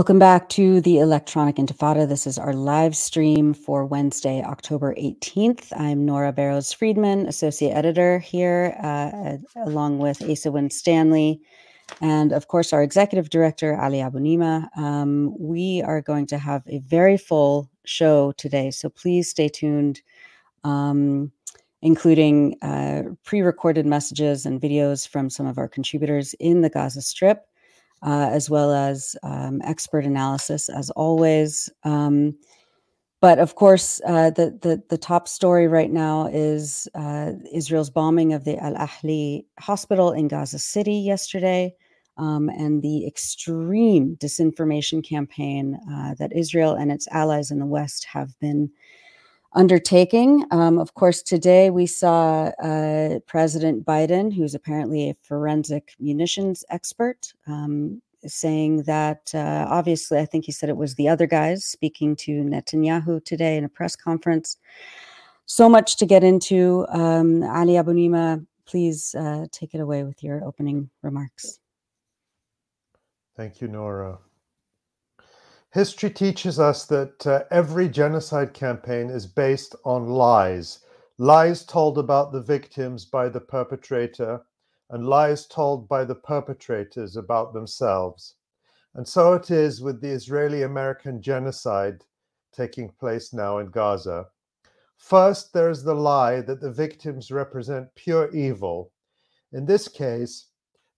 Welcome back to the Electronic Intifada. This is our live stream for Wednesday, October 18th. I'm Nora Barrows Friedman, Associate Editor here, uh, along with Asa Winstanley, and of course, our Executive Director, Ali Abunimah. Um, we are going to have a very full show today, so please stay tuned, um, including uh, pre recorded messages and videos from some of our contributors in the Gaza Strip uh, as well as um, expert analysis, as always. Um, but of course, uh, the, the, the top story right now is uh, Israel's bombing of the Al Ahli hospital in Gaza City yesterday, um, and the extreme disinformation campaign uh, that Israel and its allies in the West have been undertaking. Um, of course, today we saw uh, President Biden, who's apparently a forensic munitions expert, um, saying that uh, obviously, I think he said it was the other guys speaking to Netanyahu today in a press conference. So much to get into. Um, Ali Abunimah, please uh, take it away with your opening remarks. Thank you, Nora. History teaches us that uh, every genocide campaign is based on lies lies told about the victims by the perpetrator, and lies told by the perpetrators about themselves. And so it is with the Israeli American genocide taking place now in Gaza. First, there is the lie that the victims represent pure evil. In this case,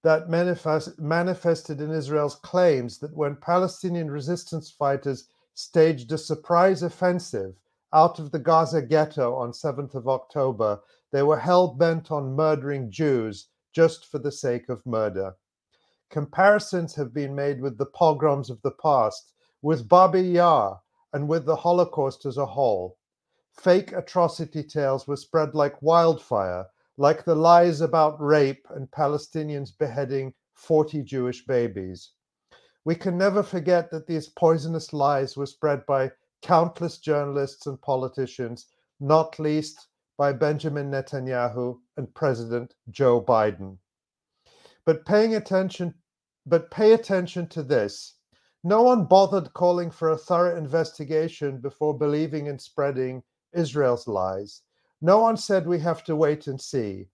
that manifest, manifested in Israel's claims that when Palestinian resistance fighters staged a surprise offensive out of the Gaza ghetto on 7th of October, they were hell bent on murdering Jews just for the sake of murder. Comparisons have been made with the pogroms of the past, with Babi Yar, and with the Holocaust as a whole. Fake atrocity tales were spread like wildfire, like the lies about rape and Palestinians beheading 40 Jewish babies. We can never forget that these poisonous lies were spread by countless journalists and politicians, not least by Benjamin Netanyahu and President Joe Biden. But paying attention but pay attention to this. No one bothered calling for a thorough investigation before believing and spreading Israel's lies. No one said we have to wait and see.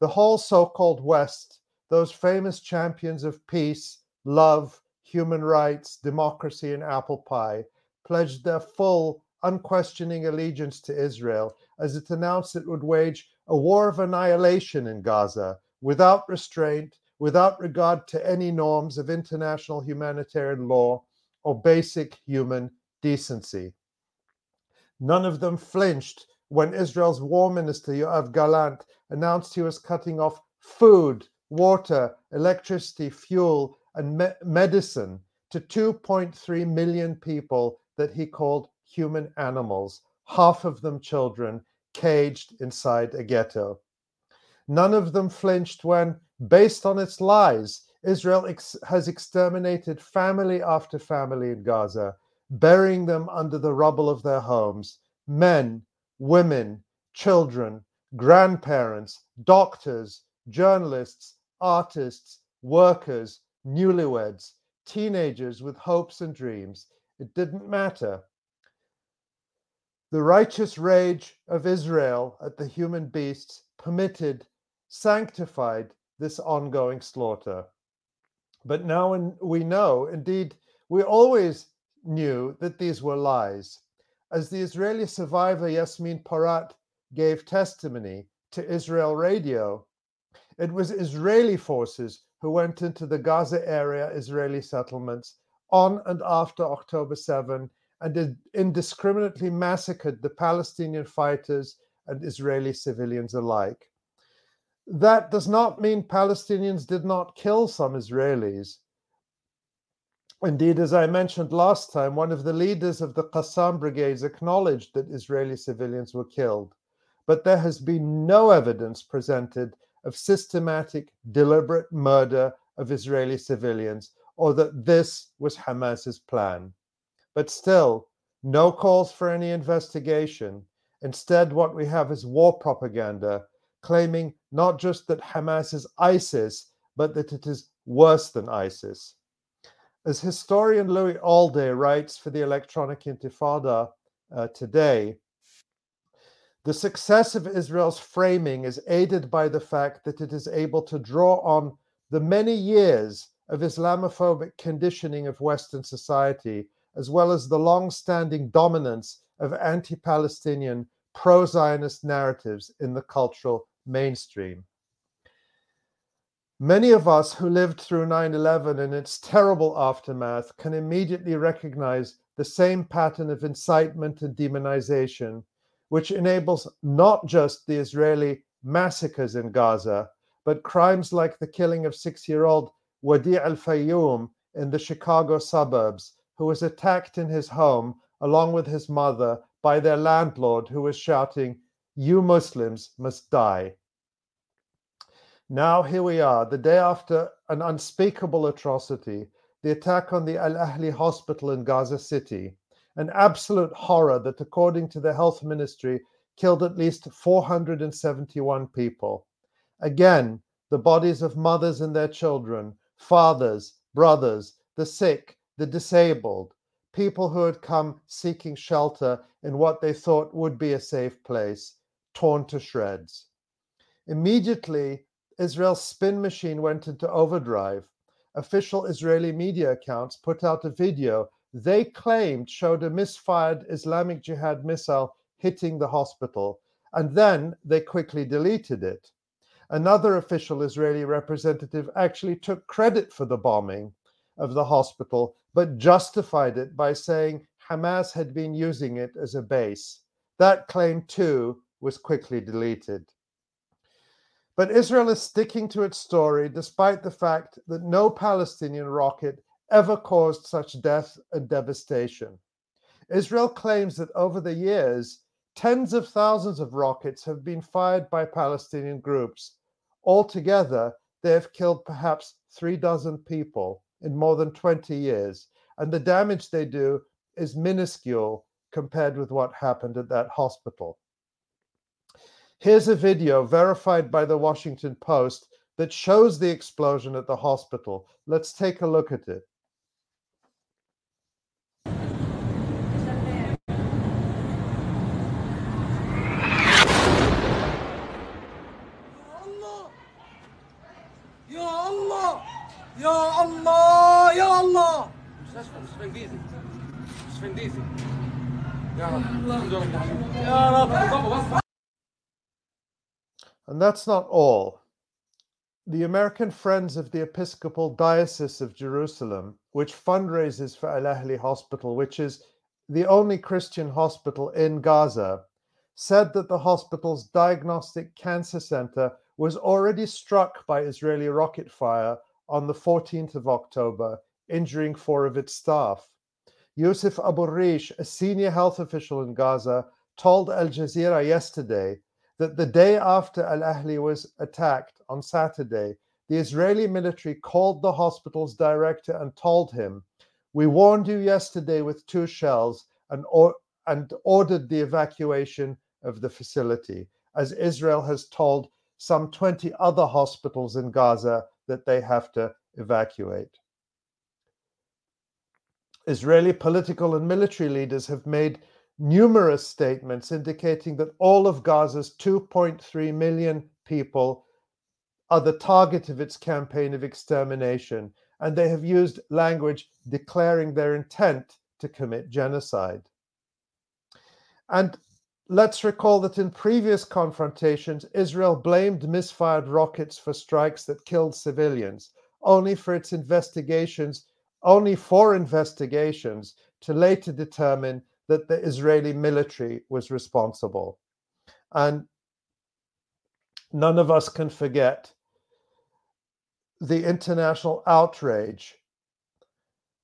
The whole so called West, those famous champions of peace, love, human rights, democracy, and apple pie, pledged their full, unquestioning allegiance to Israel as it announced it would wage a war of annihilation in Gaza without restraint, without regard to any norms of international humanitarian law or basic human decency. None of them flinched when Israel's war minister Yoav Gallant announced he was cutting off food, water, electricity, fuel, and me- medicine to 2.3 million people that he called human animals, half of them children, caged inside a ghetto. None of them flinched when, based on its lies, Israel ex- has exterminated family after family in Gaza, burying them under the rubble of their homes men, women, children, grandparents, doctors, journalists, artists, workers, newlyweds, teenagers with hopes and dreams. It didn't matter. The righteous rage of Israel at the human beasts permitted, sanctified this ongoing slaughter. But now we know, indeed, we always knew that these were lies as the Israeli survivor Yasmin Porat gave testimony to Israel Radio, it was Israeli forces who went into the Gaza area Israeli settlements on and after October 7 and indiscriminately massacred the Palestinian fighters and Israeli civilians alike. That does not mean Palestinians did not kill some Israelis. Indeed, as I mentioned last time, one of the leaders of the Qassam brigades acknowledged that Israeli civilians were killed, but there has been no evidence presented of systematic, deliberate murder of Israeli civilians or that this was Hamas's plan. But still, no calls for any investigation. Instead, what we have is war propaganda claiming not just that Hamas is ISIS, but that it is worse than ISIS. As historian Louis Allday writes for the Electronic Intifada uh, today, the success of Israel's framing is aided by the fact that it is able to draw on the many years of Islamophobic conditioning of Western society, as well as the long standing dominance of anti Palestinian pro Zionist narratives in the cultural mainstream. Many of us who lived through 9 11 and its terrible aftermath can immediately recognize the same pattern of incitement and demonization, which enables not just the Israeli massacres in Gaza, but crimes like the killing of six year old Wadi al Fayoum in the Chicago suburbs, who was attacked in his home along with his mother by their landlord, who was shouting, You Muslims must die. Now, here we are, the day after an unspeakable atrocity, the attack on the Al Ahli hospital in Gaza City, an absolute horror that, according to the health ministry, killed at least 471 people. Again, the bodies of mothers and their children, fathers, brothers, the sick, the disabled, people who had come seeking shelter in what they thought would be a safe place, torn to shreds. Immediately, Israel's spin machine went into overdrive. Official Israeli media accounts put out a video they claimed showed a misfired Islamic Jihad missile hitting the hospital, and then they quickly deleted it. Another official Israeli representative actually took credit for the bombing of the hospital, but justified it by saying Hamas had been using it as a base. That claim, too, was quickly deleted. But Israel is sticking to its story despite the fact that no Palestinian rocket ever caused such death and devastation. Israel claims that over the years, tens of thousands of rockets have been fired by Palestinian groups. Altogether, they have killed perhaps three dozen people in more than 20 years, and the damage they do is minuscule compared with what happened at that hospital. Here's a video verified by the Washington Post that shows the explosion at the hospital. Let's take a look at it. And that's not all. The American Friends of the Episcopal Diocese of Jerusalem, which fundraises for Al Ahli Hospital, which is the only Christian hospital in Gaza, said that the hospital's diagnostic cancer center was already struck by Israeli rocket fire on the 14th of October, injuring four of its staff. Yusuf Abu Rish, a senior health official in Gaza, told Al Jazeera yesterday that the day after Al Ahli was attacked on Saturday, the Israeli military called the hospital's director and told him, We warned you yesterday with two shells and, or- and ordered the evacuation of the facility, as Israel has told some 20 other hospitals in Gaza that they have to evacuate. Israeli political and military leaders have made numerous statements indicating that all of Gaza's 2.3 million people are the target of its campaign of extermination, and they have used language declaring their intent to commit genocide. And let's recall that in previous confrontations, Israel blamed misfired rockets for strikes that killed civilians, only for its investigations, only for investigations to later determine that the Israeli military was responsible. And none of us can forget the international outrage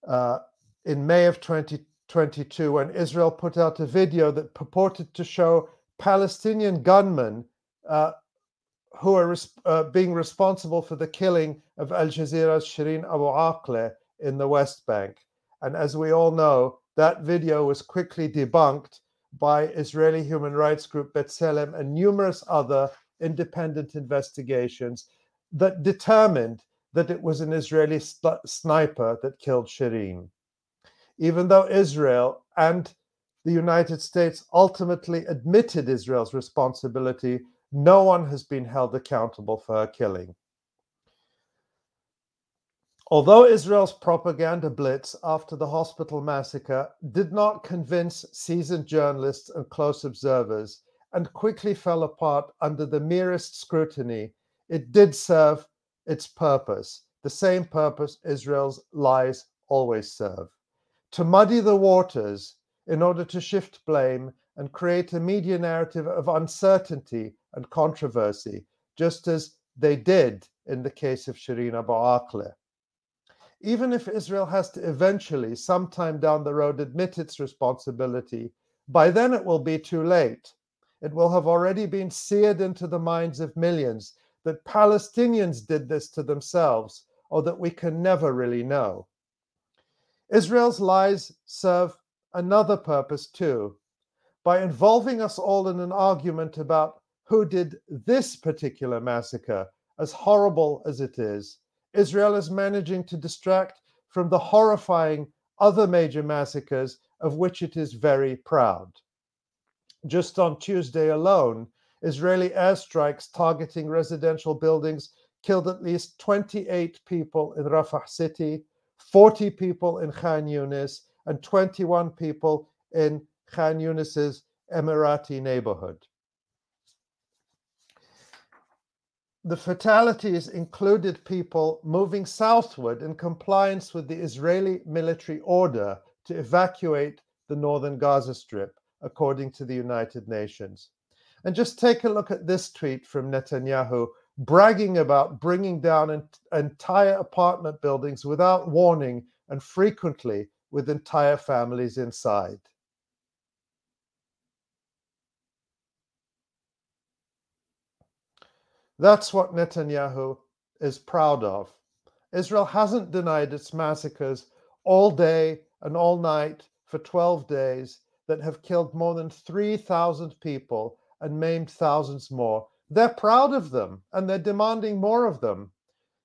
uh, in May of 2022 when Israel put out a video that purported to show Palestinian gunmen uh, who are res- uh, being responsible for the killing of Al Jazeera's Shireen Abu Akleh in the West Bank. And as we all know, that video was quickly debunked by Israeli human rights group B'Tselem and numerous other independent investigations that determined that it was an Israeli sniper that killed Shireen. Even though Israel and the United States ultimately admitted Israel's responsibility, no one has been held accountable for her killing. Although Israel's propaganda blitz after the hospital massacre did not convince seasoned journalists and close observers and quickly fell apart under the merest scrutiny, it did serve its purpose, the same purpose Israel's lies always serve to muddy the waters in order to shift blame and create a media narrative of uncertainty and controversy, just as they did in the case of Shireen Abu Akleh even if Israel has to eventually, sometime down the road, admit its responsibility, by then it will be too late. It will have already been seared into the minds of millions that Palestinians did this to themselves, or that we can never really know. Israel's lies serve another purpose too. By involving us all in an argument about who did this particular massacre, as horrible as it is, Israel is managing to distract from the horrifying other major massacres of which it is very proud. Just on Tuesday alone, Israeli airstrikes targeting residential buildings killed at least 28 people in Rafah city, 40 people in Khan Yunis, and 21 people in Khan Yunis's Emirati neighborhood. The fatalities included people moving southward in compliance with the Israeli military order to evacuate the northern Gaza Strip, according to the United Nations. And just take a look at this tweet from Netanyahu bragging about bringing down entire apartment buildings without warning and frequently with entire families inside. That's what Netanyahu is proud of. Israel hasn't denied its massacres all day and all night for 12 days that have killed more than 3,000 people and maimed thousands more. They're proud of them and they're demanding more of them.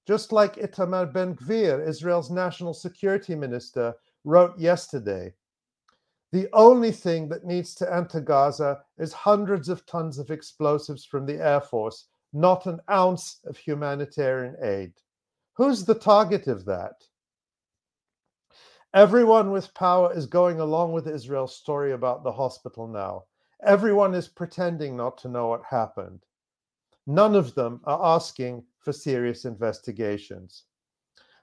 Just like Itamar Ben Gvir, Israel's national security minister, wrote yesterday. The only thing that needs to enter Gaza is hundreds of tons of explosives from the Air Force not an ounce of humanitarian aid. Who's the target of that? Everyone with power is going along with Israel's story about the hospital now. Everyone is pretending not to know what happened. None of them are asking for serious investigations.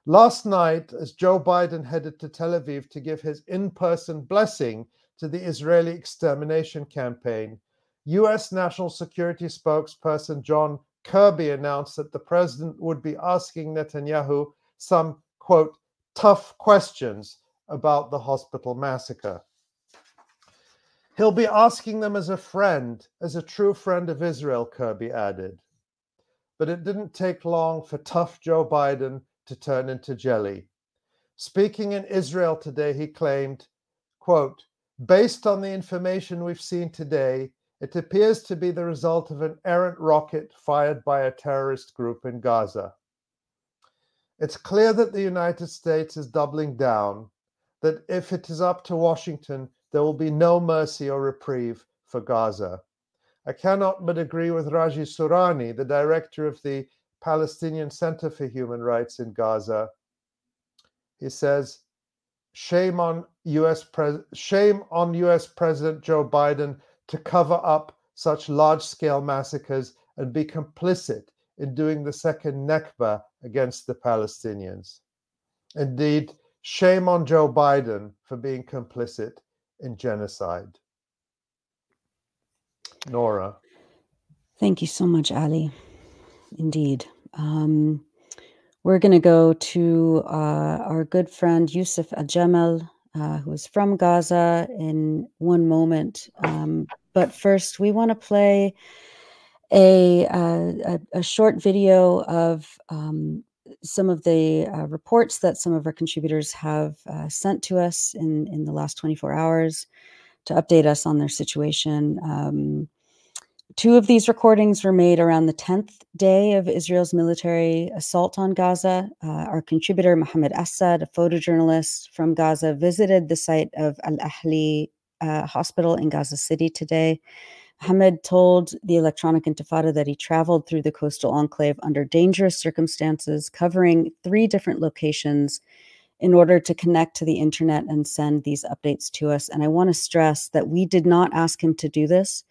Last night, as Joe Biden headed to Tel Aviv to give his in person blessing to the Israeli extermination campaign, US National Security spokesperson John Kirby announced that the president would be asking Netanyahu some, quote, tough questions about the hospital massacre. He'll be asking them as a friend, as a true friend of Israel, Kirby added. But it didn't take long for tough Joe Biden to turn into jelly. Speaking in Israel today, he claimed, quote, based on the information we've seen today, it appears to be the result of an errant rocket fired by a terrorist group in Gaza. It's clear that the United States is doubling down, that if it is up to Washington, there will be no mercy or reprieve for Gaza. I cannot but agree with Raji Sourani, the director of the Palestinian Center for Human Rights in Gaza. He says, "Shame on US pres- shame on US President Joe Biden to cover up such large scale massacres and be complicit in doing the second Nakba against the Palestinians. Indeed, shame on Joe Biden for being complicit in genocide. Nora. Thank you so much, Ali. Indeed. Um, we're going to go to uh, our good friend Yousef Aljamal uh, who is from Gaza, in one moment. Um, but first, we want to play a, uh, a, a, short video of um, some of the uh, reports that some of our contributors have uh, sent to us in, in the last 24 hours to update us on their situation. Um, two of these recordings were made around the 10th day of Israel's military assault on Gaza. Uh, our contributor, Mohammed Assad, a photojournalist from Gaza, visited the site of Al Ahli uh, Hospital in Gaza City today. Mohammed told the Electronic Intifada that he traveled through the coastal enclave under dangerous circumstances, covering three different locations in order to connect to the internet and send these updates to us. And I want to stress that we did not ask him to do this.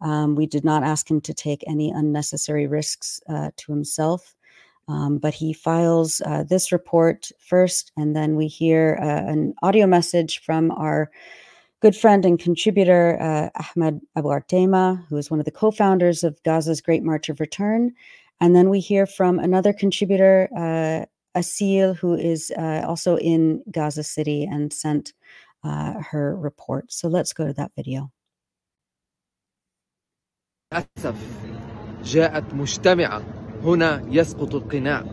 Um, we did not ask him to take any unnecessary risks uh, to himself. Um, but he files uh, this report first, and then we hear uh, an audio message from our good friend and contributor uh, Ahmed Abu Artema, who is one of the co-founders of Gaza's Great March of Return. And then we hear from another contributor, uh, Asil, who is uh, also in Gaza City and sent her report. So let's go to that video. للأسف جاءت مجتمعة هنا يسقط القناع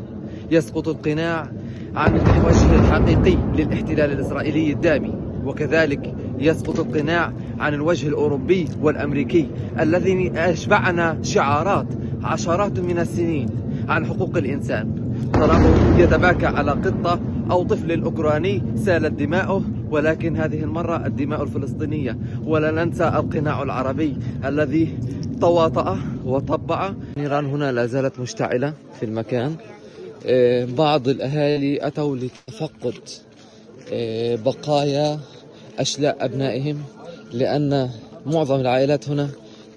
يسقط القناع عن الوجه الحقيقي للاحتلال الإسرائيلي الدامي وكذلك يسقط القناع عن الوجه الأوروبي والأمريكي الذي أشبعنا شعارات عشرات من السنين عن حقوق الإنسان. تراه يتباكى على قطة أو طفل أوكراني سالت دماؤه ولكن هذه المرة الدماء الفلسطينية ولا ننسى القناع العربي الذي تواطأ وطبع نيران هنا لا زالت مشتعلة في المكان. بعض الأهالي أتوا لتفقد بقايا أشلاء أبنائهم لأن معظم العائلات هنا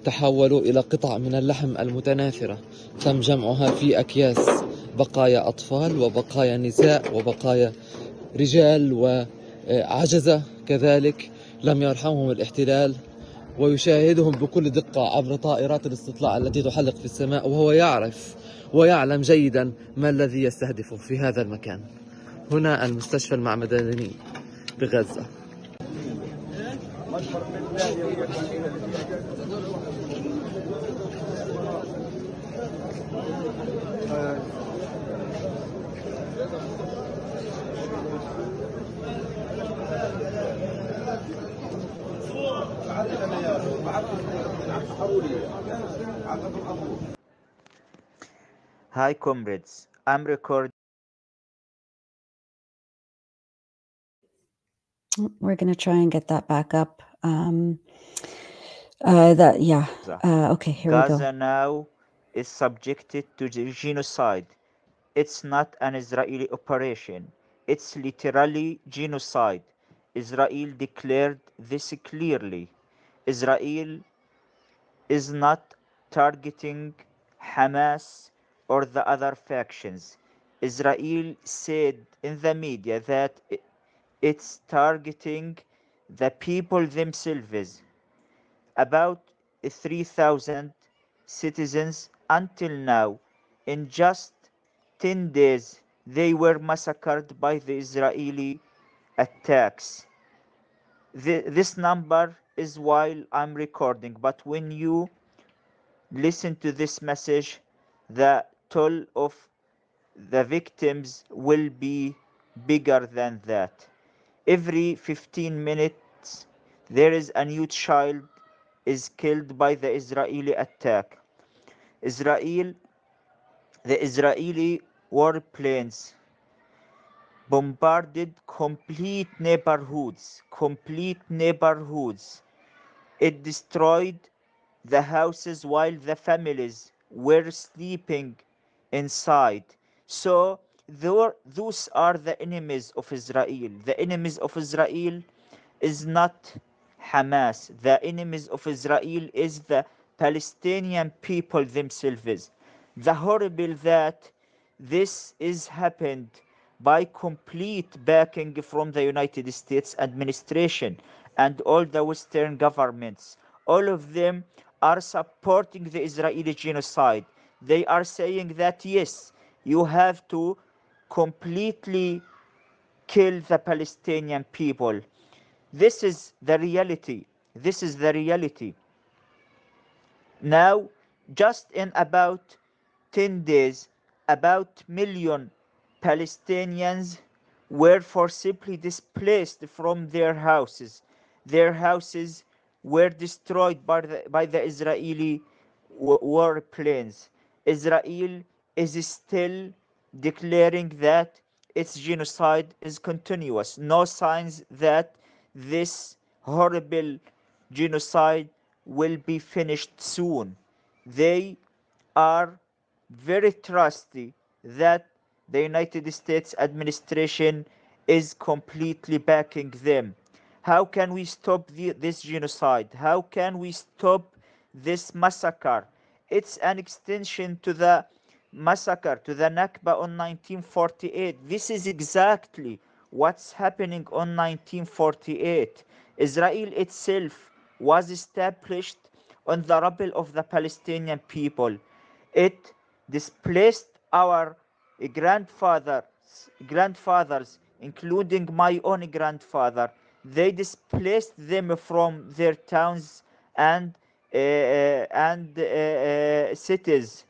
تحولوا إلى قطع من اللحم المتناثرة تم جمعها في أكياس. بقايا أطفال وبقايا نساء وبقايا رجال وعجزة كذلك لم يرحمهم الاحتلال ويشاهدهم بكل دقة عبر طائرات الاستطلاع التي تحلق في السماء وهو يعرف ويعلم جيدا ما الذي يستهدفه في هذا المكان. هنا المستشفى المعمداني بغزة. Hi comrades, I'm recording. We're going to try and get that back up. Um, uh, that yeah. Uh, okay, here Gaza we go. now is subjected to the genocide. It's not an Israeli operation. It's literally genocide. Israel declared this clearly. Israel is not targeting Hamas or the other factions. Israel said in the media that it's targeting the people themselves. About 3,000 citizens until now, in just 10 days, they were massacred by the Israeli attacks. The, this number is while I'm recording, but when you listen to this message, the toll of the victims will be bigger than that. Every 15 minutes, there is a new child is killed by the Israeli attack. Israel, the Israeli warplanes bombarded complete neighborhoods, complete neighborhoods. It destroyed the houses while the families were sleeping inside. So those are the enemies of Israel. The enemies of Israel is not Hamas. The enemies of Israel is the Palestinian people themselves. The horrible that this is happened by complete backing from the United States administration and all the Western governments. All of them are supporting the Israeli genocide. They are saying that yes, you have to completely kill the Palestinian people. This is the reality. This is the reality. Now, just in about 10 days, about million Palestinians were forcibly displaced from their houses. Their houses were destroyed by the, by the Israeli wa- warplanes. Israel is still declaring that its genocide is continuous. No signs that this horrible genocide will be finished soon. They are very trusty that the United States administration is completely backing them. How can we stop the, this genocide? How can we stop this massacre? It's an extension to the massacre, to the Nakba on 1948. This is exactly what's happening on 1948. Israel itself was established on the rubble of the Palestinian people. It displaced our grandfathers, grandfathers, including my own grandfather. They displaced them from their towns and uh, and uh, uh, cities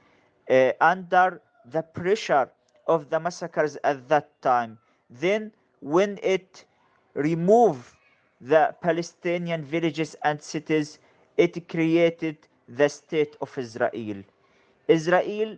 uh, under the pressure of the massacres at that time. Then, when it removed the Palestinian villages and cities, it created the state of Israel. Israel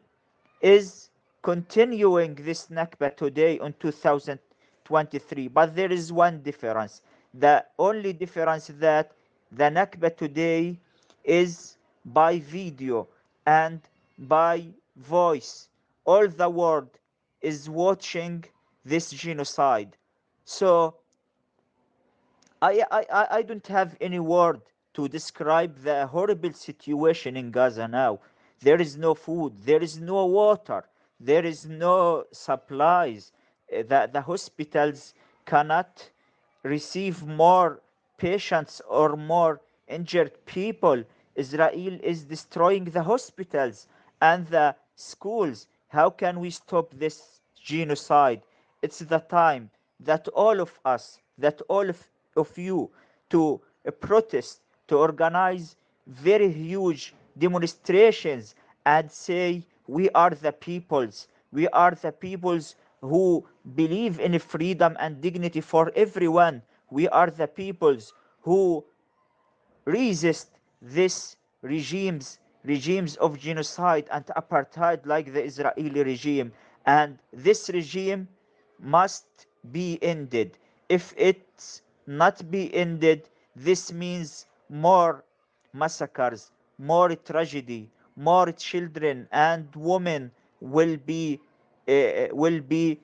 is continuing this Nakba today on 2023, but there is one difference. The only difference is that the Nakba today is by video and by voice. All the world is watching this genocide. So I, I, I- don't have any word to describe the horrible situation in Gaza now. There is no food, there is no water, there is no supplies. Uh, The, the hospitals cannot receive more patients or more injured people. Israel is destroying the hospitals and the schools. How can we stop this genocide? It's the time that all of us, that all of, of you, to uh, protest, to organize very huge demonstrations and say, We are the peoples. We are the peoples who believe in freedom and dignity for everyone. We are the peoples who resist this regimes regimes of genocide and apartheid like the Israeli regime and this regime must be ended if it's not be ended this means more massacres more tragedy more children and women will be will be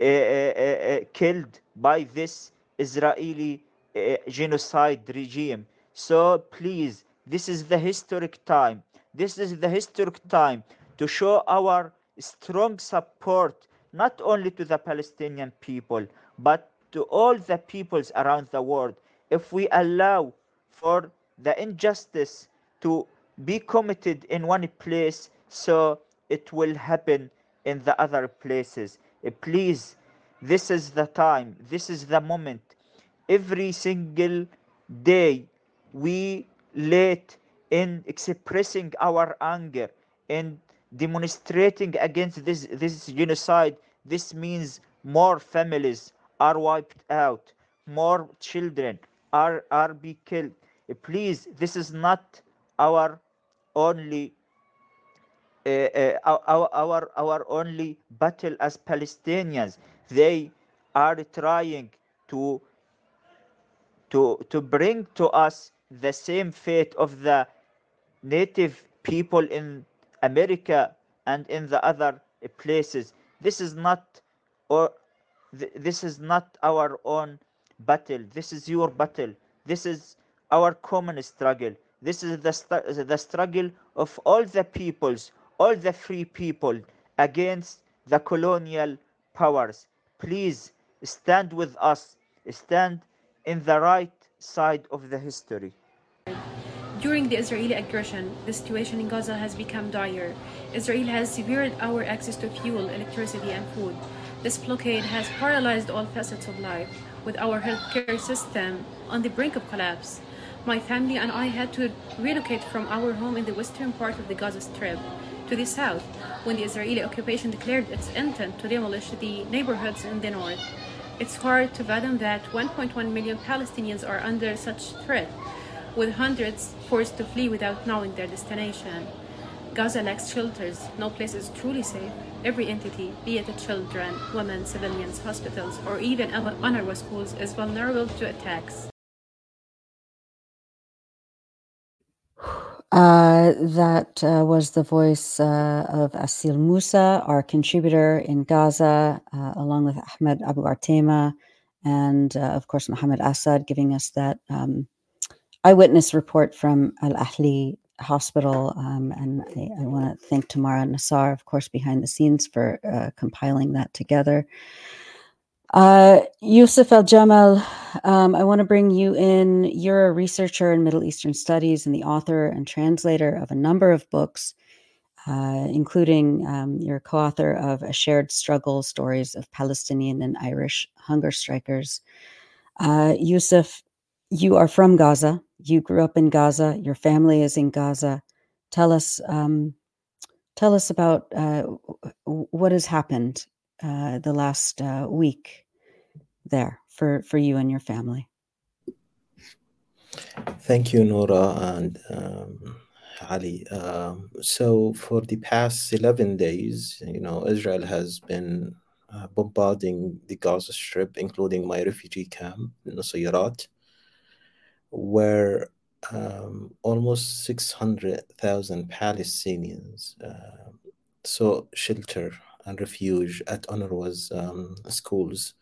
uh, uh, uh, killed by this Israeli uh, genocide regime. So please, this is the historic time. This is the historic time to show our strong support not only to the Palestinian people but to all the peoples around the world. If we allow for the injustice to be committed in one place, so it will happen in the other places. Uh, Please, this is the time, this is the moment. Every single day we late in expressing our anger and demonstrating against this, this genocide. This means more families are wiped out, more children are, are be killed. Uh, Please, this is not our only Eh, eh, our, our- our our only battle as Palestinians. They are trying to to to bring to us the same fate of the native people in America and in the other places. This is not or th- this is not our own battle. This is your battle. This is our common struggle. This is the, the struggle of all the peoples, all the free people against the colonial powers. Please stand with us. Stand in the right side of the history. During the Israeli aggression, the situation in Gaza has become dire. Israel has severed our access to fuel, electricity, and food. This blockade has paralyzed all facets of life, with our healthcare system on the brink of collapse. My family and I had to relocate from our home in the western part of the Gaza Strip to the south when the Israeli occupation declared its intent to demolish the neighborhoods in the north. It's hard to fathom that 1.1 million Palestinians are under such threat with hundreds forced to flee without knowing their destination. Gaza lacks shelters. No place is truly safe. Every entity, be it children, women, civilians, hospitals, or even UNRWA schools, is vulnerable to attacks. Uh, that uh, was the voice uh, of Asil Musa, our contributor in Gaza, uh, along with Ahmed Abu Artema, and uh, of course Mohammed Assad, giving us that um, eyewitness report from Al Ahli Hospital. Um, and I, I want to thank Tamara Nassar, of course, behind the scenes for compiling that together. Uh, Yousef Aljamal, um, I want to bring you in. You're a researcher in Middle Eastern studies and the author and translator of a number of books, uh, including um, your co author of A Shared Struggle Stories of Palestinian and Irish Hunger Strikers. Uh, Yousef, you are from Gaza. You grew up in Gaza. Your family is in Gaza. Tell us, um, tell us about uh, what has happened uh, the last uh, week there for for you and your family. Thank you, Nora and um, Ali. Um, so for the past eleven days, you know, Israel has been uh, bombarding the Gaza Strip, including my refugee camp, in Nuseirat, where um, almost 600,000 Palestinians uh, sought shelter and refuge at UNRWA's um, schools.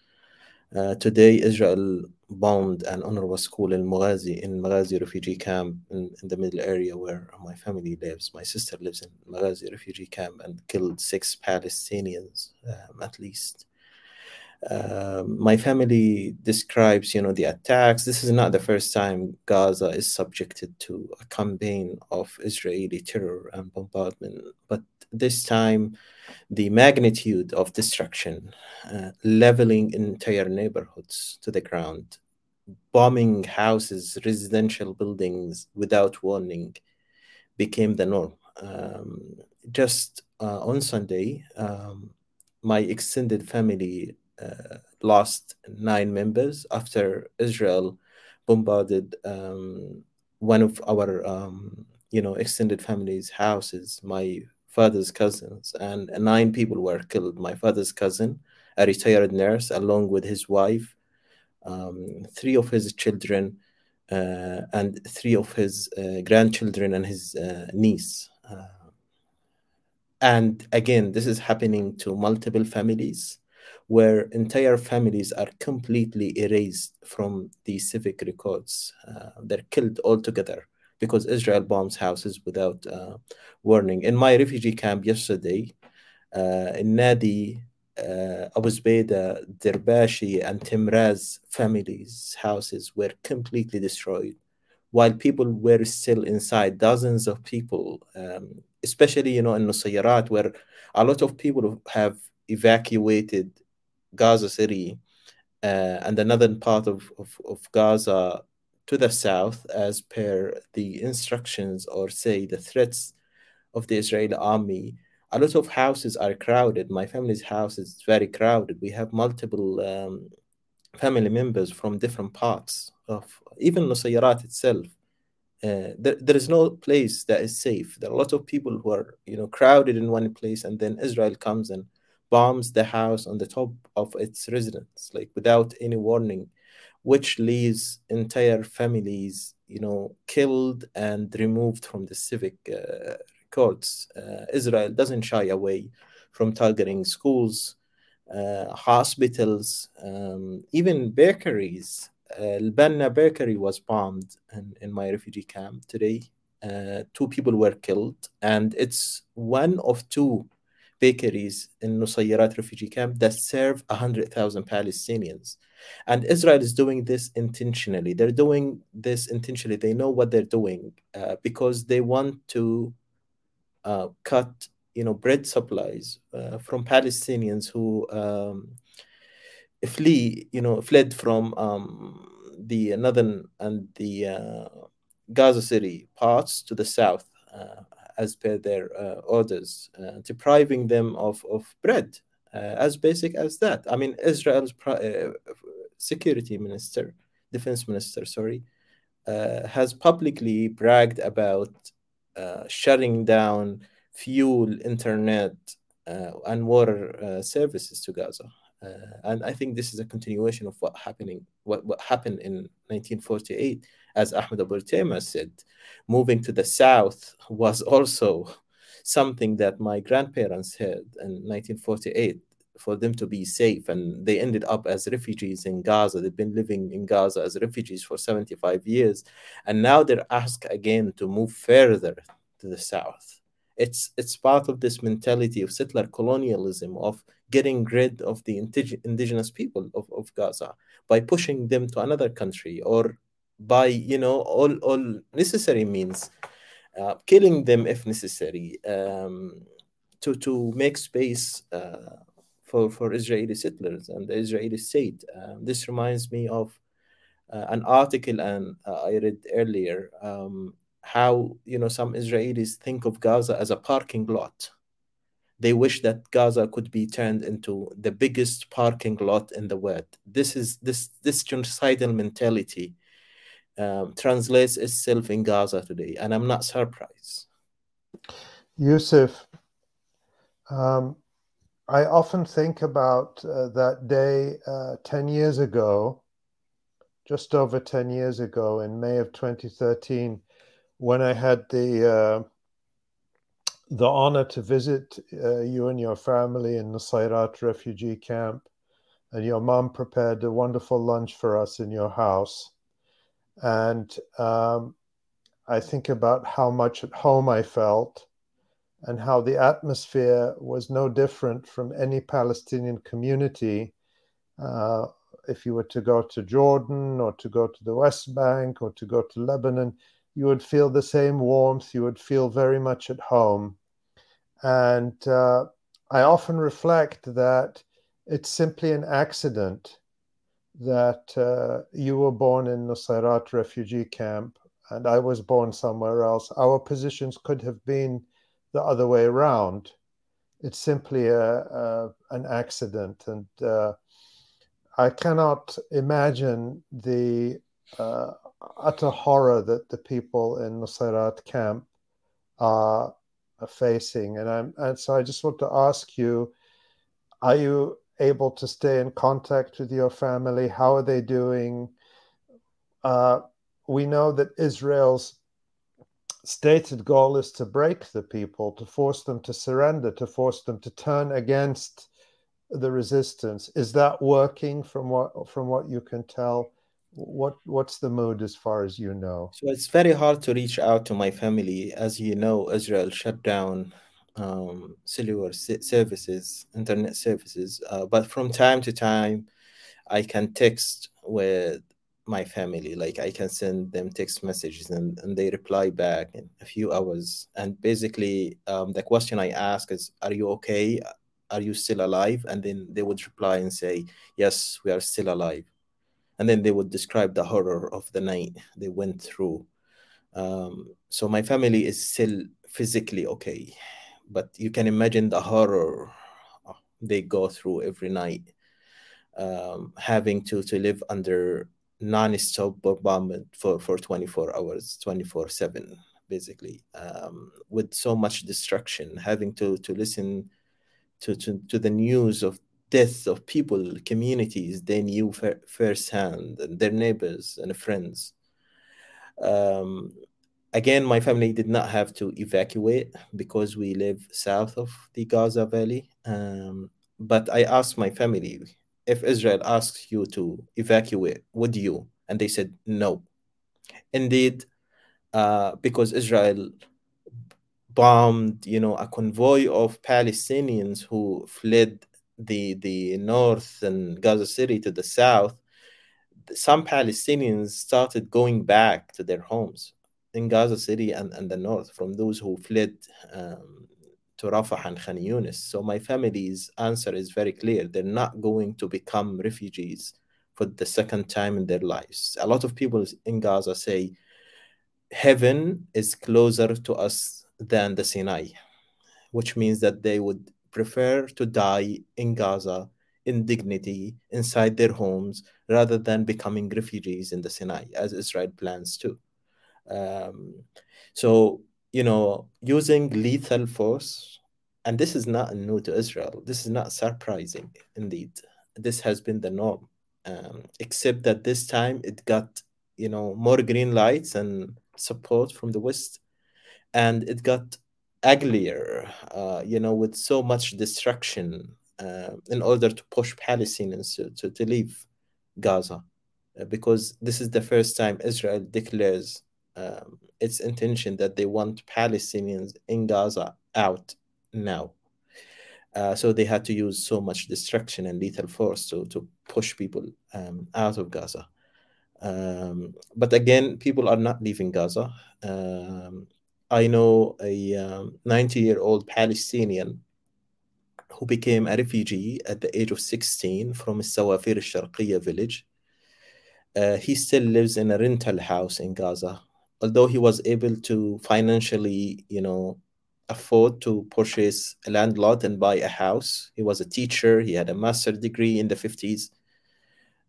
Uh, today, Israel bombed an UNRWA school in Maghazi, in Maghazi refugee camp in, in, the middle area where my family lives. My sister lives in Maghazi refugee camp and killed six Palestinians um, at least. Uh, my family describes, you know, the attacks. This is not the first time Gaza is subjected to a campaign of Israeli terror and bombardment, but this time the magnitude of destruction, uh, leveling entire neighborhoods to the ground, bombing houses, residential buildings without warning, became the norm. Um, just uh, on Sunday, um, my extended family lost nine members after Israel bombarded um, one of our, um, you know, extended family's houses. My father's cousins, and nine people were killed. My father's cousin, a retired nurse, along with his wife, um, three of his children, uh, and three of his uh, grandchildren and his uh, niece. Uh, and again, this is happening to multiple families where entire families are completely erased from the civic records. Uh, they're killed altogether because Israel bombs houses without uh, warning. In my refugee camp yesterday, uh, in Nadi, uh, Abu Zubaydah, Derbashi, and Timraz families' houses were completely destroyed, while people were still inside. Dozens of people, um, especially you know in Nuseirat, where a lot of people have evacuated Gaza City uh, and northern part of, of, of Gaza to the south as per the instructions or say the threats of the Israeli army. A lot of houses are crowded. My family's house is very crowded. We have multiple um, family members from different parts of even Nuseirat itself. Uh, there, there is no place that is safe. There are a lot of people who are, you know, crowded in one place, and then Israel comes and bombs the house on the top of its residents, like without any warning which leaves entire families, you know, killed and removed from the civic uh, records. Uh, Israel doesn't shy away from targeting schools, uh, hospitals, um, even bakeries. Uh, bakery was bombed in, in my refugee camp today. Uh, two people were killed, and it's one of two bakeries in Nuseirat refugee camp that serve 100,000 Palestinians. And Israel is doing this intentionally. They're doing this intentionally. They know what they're doing uh, because they want to uh, cut, you know, bread supplies uh, from Palestinians who um, flee, you know, fled from um, the northern and the uh, Gaza City parts to the south uh, as per their uh, orders, depriving them of, of bread uh, as basic as that. I mean, Israel's uh, security minister, defense minister, sorry, uh, has publicly bragged about shutting down fuel, internet, uh, and water uh, services to Gaza. Uh, and I think this is a continuation of what happening what, what happened in 1948, as Ahmed Abu Artema said. Moving to the south was also something that my grandparents had in 1948 for them to be safe. And they ended up as refugees in gaza. They've been living in gaza as refugees for 75 years. And now they're asked again to move further to the south. It's it's part of this mentality of settler colonialism of getting rid of the indig- indigenous people of, of gaza by pushing them to another country or by you know all all necessary means uh, killing them if necessary um, to to make space uh, for, for Israeli settlers and the Israeli state. Um, this reminds me of uh, an article and uh, I read earlier um, how you know some Israelis think of Gaza as a parking lot. They wish that Gaza could be turned into the biggest parking lot in the world. This is this this genocidal mentality um, translates itself in Gaza today, and I'm not surprised. Yousef, um, I often think about uh, that day uh, 10 years ago, just over 10 years ago, in May of 2013, when I had the uh, the honor to visit uh, you and your family in the Nuseirat refugee camp, and your mom prepared a wonderful lunch for us in your house. And um, I think about how much at home I felt and how the atmosphere was no different from any Palestinian community. Uh, if you were to go to Jordan or to go to the West Bank or to go to Lebanon, you would feel the same warmth. You would feel very much at home. And uh, I often reflect that it's simply an accident that uh, you were born in Nuseirat refugee camp and I was born somewhere else. Our positions could have been the other way around. It's simply a, a an accident, and uh, I cannot imagine the uh, utter horror that the people in Nuseirat camp are, facing. And I'm and so I just want to ask you: Are you able to stay in contact with your family? How are they doing? Uh, we know that Israel's stated goal is to break the people, to force them to surrender, to force them to turn against the resistance. Is that working from what from what you can tell? What what's the mood as far as you know? So it's very hard to reach out to my family, as you know. Israel shut down um, cellular services, internet services, uh, but from time to time, I can text with my family. Like i can send them text messages and, and they reply back in a few hours. And basically um, the question i ask is are you okay? Are you still alive? And then they would reply and say yes we are still alive. And then they would describe the horror of the night they went through. Um, so my family is still physically okay but you can imagine the horror they go through every night um, having to to live under non-stop bombardment for, for 24 hours 24 7 basically um, with so much destruction having to to listen to, to, to the news of death of people communities they knew fir- firsthand and their neighbors and friends. Um, again my family did not have to evacuate because we live south of the gaza valley um, but i asked my family if Israel asks you to evacuate, would you? And they said no. Indeed, uh, because Israel bombed, you know, a convoy of Palestinians who fled the the north and Gaza City to the south. Some Palestinians started going back to their homes in Gaza City and, and the north from those who fled um, to Rafah and Khan Yunis. So my family's answer is very clear. They're not going to become refugees for the second time in their lives. A lot of people in Gaza say heaven is closer to us than the Sinai, which means that they would prefer to die in Gaza in dignity inside their homes rather than becoming refugees in the Sinai, as Israel plans to. Um, so you know, using lethal force, and this is not new to Israel. This is not surprising, indeed. This has been the norm, um, except that this time it got, you know, more green lights and support from the West, and it got uglier, uh, you know, with so much destruction uh, in order to push Palestinians to, to, to leave Gaza. Uh, because this is the first time Israel declares um, its intention that they want Palestinians in Gaza out now. Uh, so they had to use so much destruction and lethal force to, to push people um, out of Gaza. Um, but again, people are not leaving Gaza. Um, I know a 90 um, year old Palestinian who became a refugee at the age of 16 from Sawafir al-Sharqiyya village. Uh, he still lives in a rental house in Gaza although he was able to financially, you know, afford to purchase a land lot and buy a house, he was a teacher, he had a master's degree in the 50s.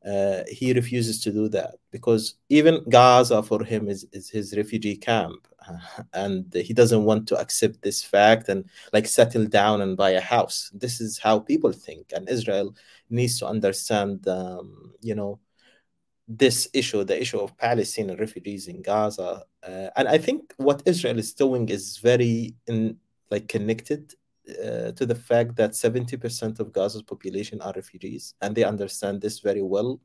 Uh, he refuses to do that because even Gaza for him is, is his refugee camp. Uh, and he doesn't want to accept this fact and like settle down and buy a house. This is how people think. And Israel needs to understand, um, you know, this issue, the issue of Palestinian refugees in Gaza. Uh, and I think what Israel is doing is very in, like connected uh, to the fact that 70% of Gaza's population are refugees, and they understand this very well.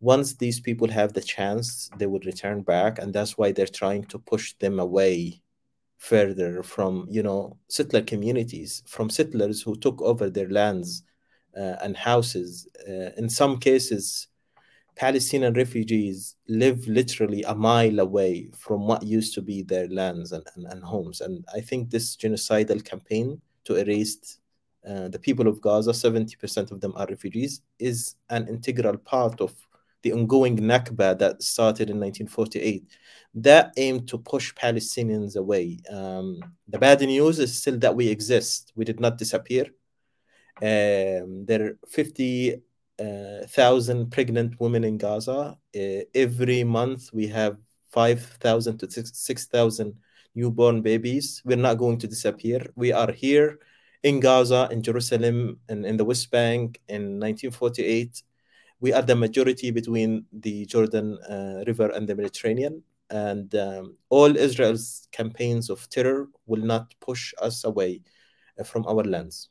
Once these people have the chance, they will return back, and that's why they're trying to push them away further from, you know, settler communities, from settlers who took over their lands uh, and houses. Uh, in some cases, Palestinian refugees live literally a mile away from what used to be their lands and, and, and homes. And I think this genocidal campaign to erase uh, the people of Gaza, 70% of them are refugees, is an integral part of the ongoing Nakba that started in 1948 that aimed to push Palestinians away. Um, the bad news is still that we exist. We did not disappear. Um, there are 50 uh, thousand pregnant women in Gaza. Uh, every month we have five thousand to six thousand newborn babies. We're not going to disappear. We are here in Gaza, in Jerusalem, and in the West Bank in 1948. We are the majority between the Jordan uh, River and the Mediterranean. And um, all Israel's campaigns of terror will not push us away uh, from our lands.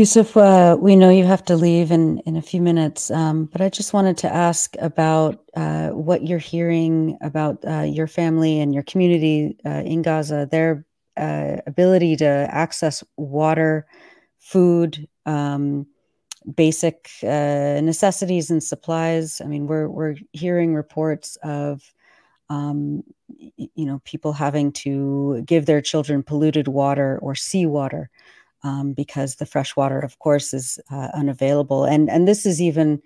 Yousef, uh, we know you have to leave in, in a few minutes, um, but I just wanted to ask about uh, what you're hearing about uh, your family and your community uh, in Gaza, their uh, ability to access water, food, um, basic uh, necessities and supplies. I mean, we're we're hearing reports of um, you know people having to give their children polluted water or seawater um, because the fresh water, of course, is uh, unavailable. And and this is even,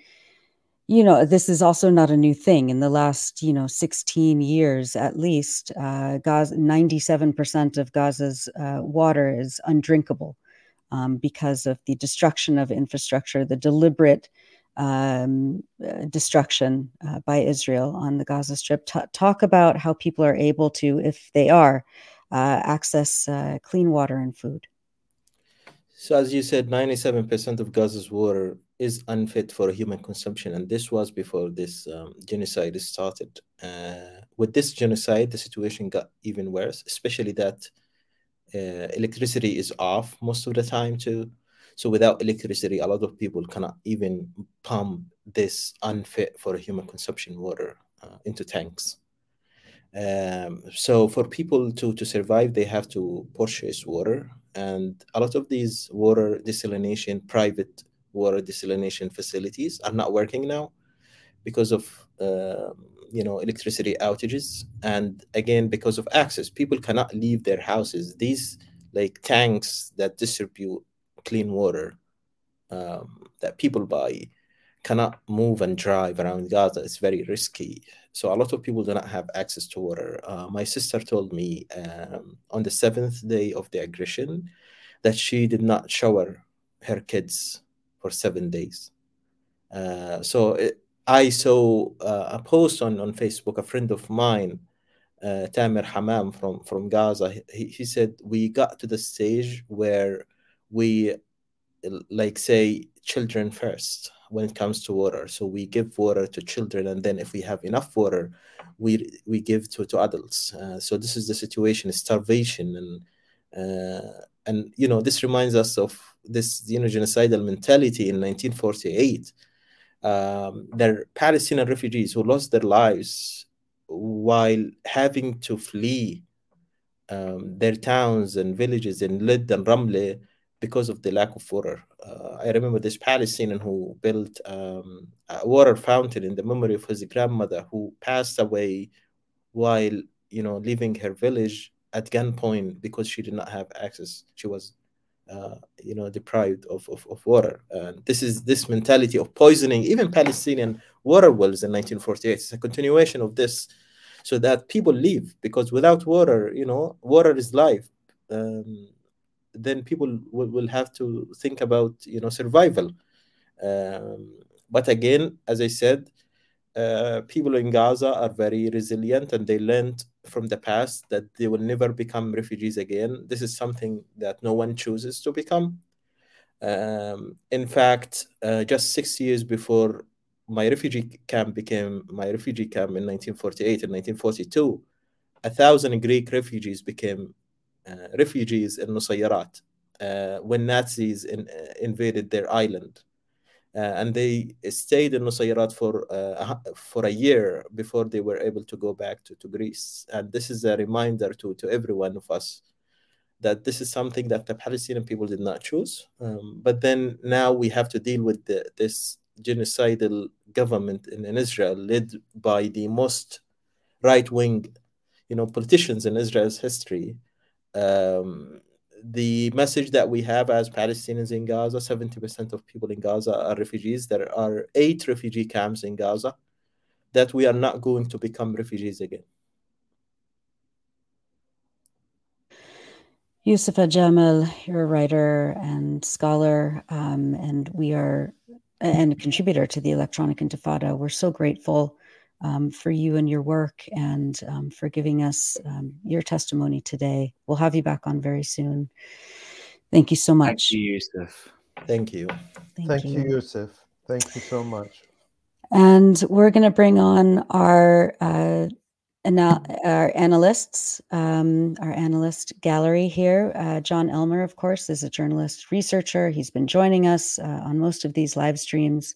you know, this is also not a new thing. In the last, you know, 16 years at least, uh, Gaza, 97% of Gaza's uh, water is undrinkable um, because of the destruction of infrastructure, the deliberate um, uh, destruction uh, by Israel on the Gaza Strip. T- talk about how people are able to, if they are, uh, access clean water and food. So, as you said, 97% of Gaza's water is unfit for human consumption, and this was before this um, genocide started. Uh, with this genocide, the situation got even worse, especially that uh, electricity is off most of the time, too. So, without electricity, a lot of people cannot even pump this unfit for human consumption water uh, into tanks. Um, so, for people to, to survive, they have to purchase water. And a lot of these water desalination private water desalination facilities are not working now because of uh, you know electricity outages. And again because of access people cannot leave their houses. These like tanks that distribute clean water um, that people buy cannot move and drive around gaza. It's very risky so a lot of people do not have access to water. Uh, my sister told me um, on the seventh day of the aggression that she did not shower her kids for seven days. Uh, so it, I saw uh, a post on, on Facebook. A friend of mine uh, Tamer Hamam from, from Gaza, he, he said, We got to the stage where we, like, say, children first when it comes to water. So we give water to children, and then if we have enough water, we we give to, to adults. Uh, so this is the situation: starvation, and uh, and you know this reminds us of this you know genocidal mentality in 1948. Um, they're Palestinian refugees who lost their lives while having to flee um, their towns and villages in Lid and Ramle because of the lack of water. Uh, I remember this Palestinian who built um, a water fountain in the memory of his grandmother who passed away while you know leaving her village at gunpoint because she did not have access. She was uh, you know deprived of, of, of water. And this is this mentality of poisoning even Palestinian water wells in 1948. It's a continuation of this, so that people leave because without water, you know, water is life. Um, then people will, will have to think about you know survival. Um, but again, as I said, uh, people in Gaza are very resilient and they learned from the past that they will never become refugees again. This is something that no one chooses to become. Um, in fact, uh, just six years before my refugee camp became my refugee camp in 1948 and 1942, a thousand Greek refugees became refugees in Nuseirat uh, when Nazis in, uh, invaded their island. Uh, and they stayed in Nuseirat for uh, for a year before they were able to go back to, to Greece. And this is a reminder to, to every one of us that this is something that the Palestinian people did not choose. Um, but then now we have to deal with the, this genocidal government in, in Israel, led by the most right wing, you know, politicians in Israel's history. Um, the message that we have as Palestinians in Gaza 70% of people in Gaza are refugees. There are eight refugee camps in Gaza that we are not going to become refugees again. Yousef Jamal, you're a writer and scholar, um, and we are and a contributor to the Electronic Intifada. We're so grateful um, for you and your work and um, for giving us um, your testimony today. We'll have you back on very soon. Thank you so much. Thank you, Yousef. Thank you. Thank, Thank you. you, Yousef. Thank you so much. And we're going to bring on our uh, our analysts, um, our analyst gallery here. Uh, Jon Elmer, of course, is a journalist researcher. He's been joining us uh, on most of these live streams.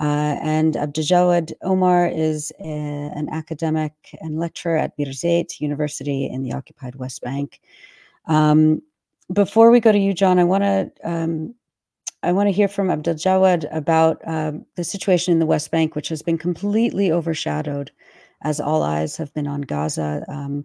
Uh, and Abdaljawad Omar is a, an academic and lecturer at Birzeit University in the occupied West Bank. Um, before we go to you, Jon, I want to um, I want to hear from Abdaljawad about um, the situation in the West Bank, which has been completely overshadowed as all eyes have been on Gaza. Um,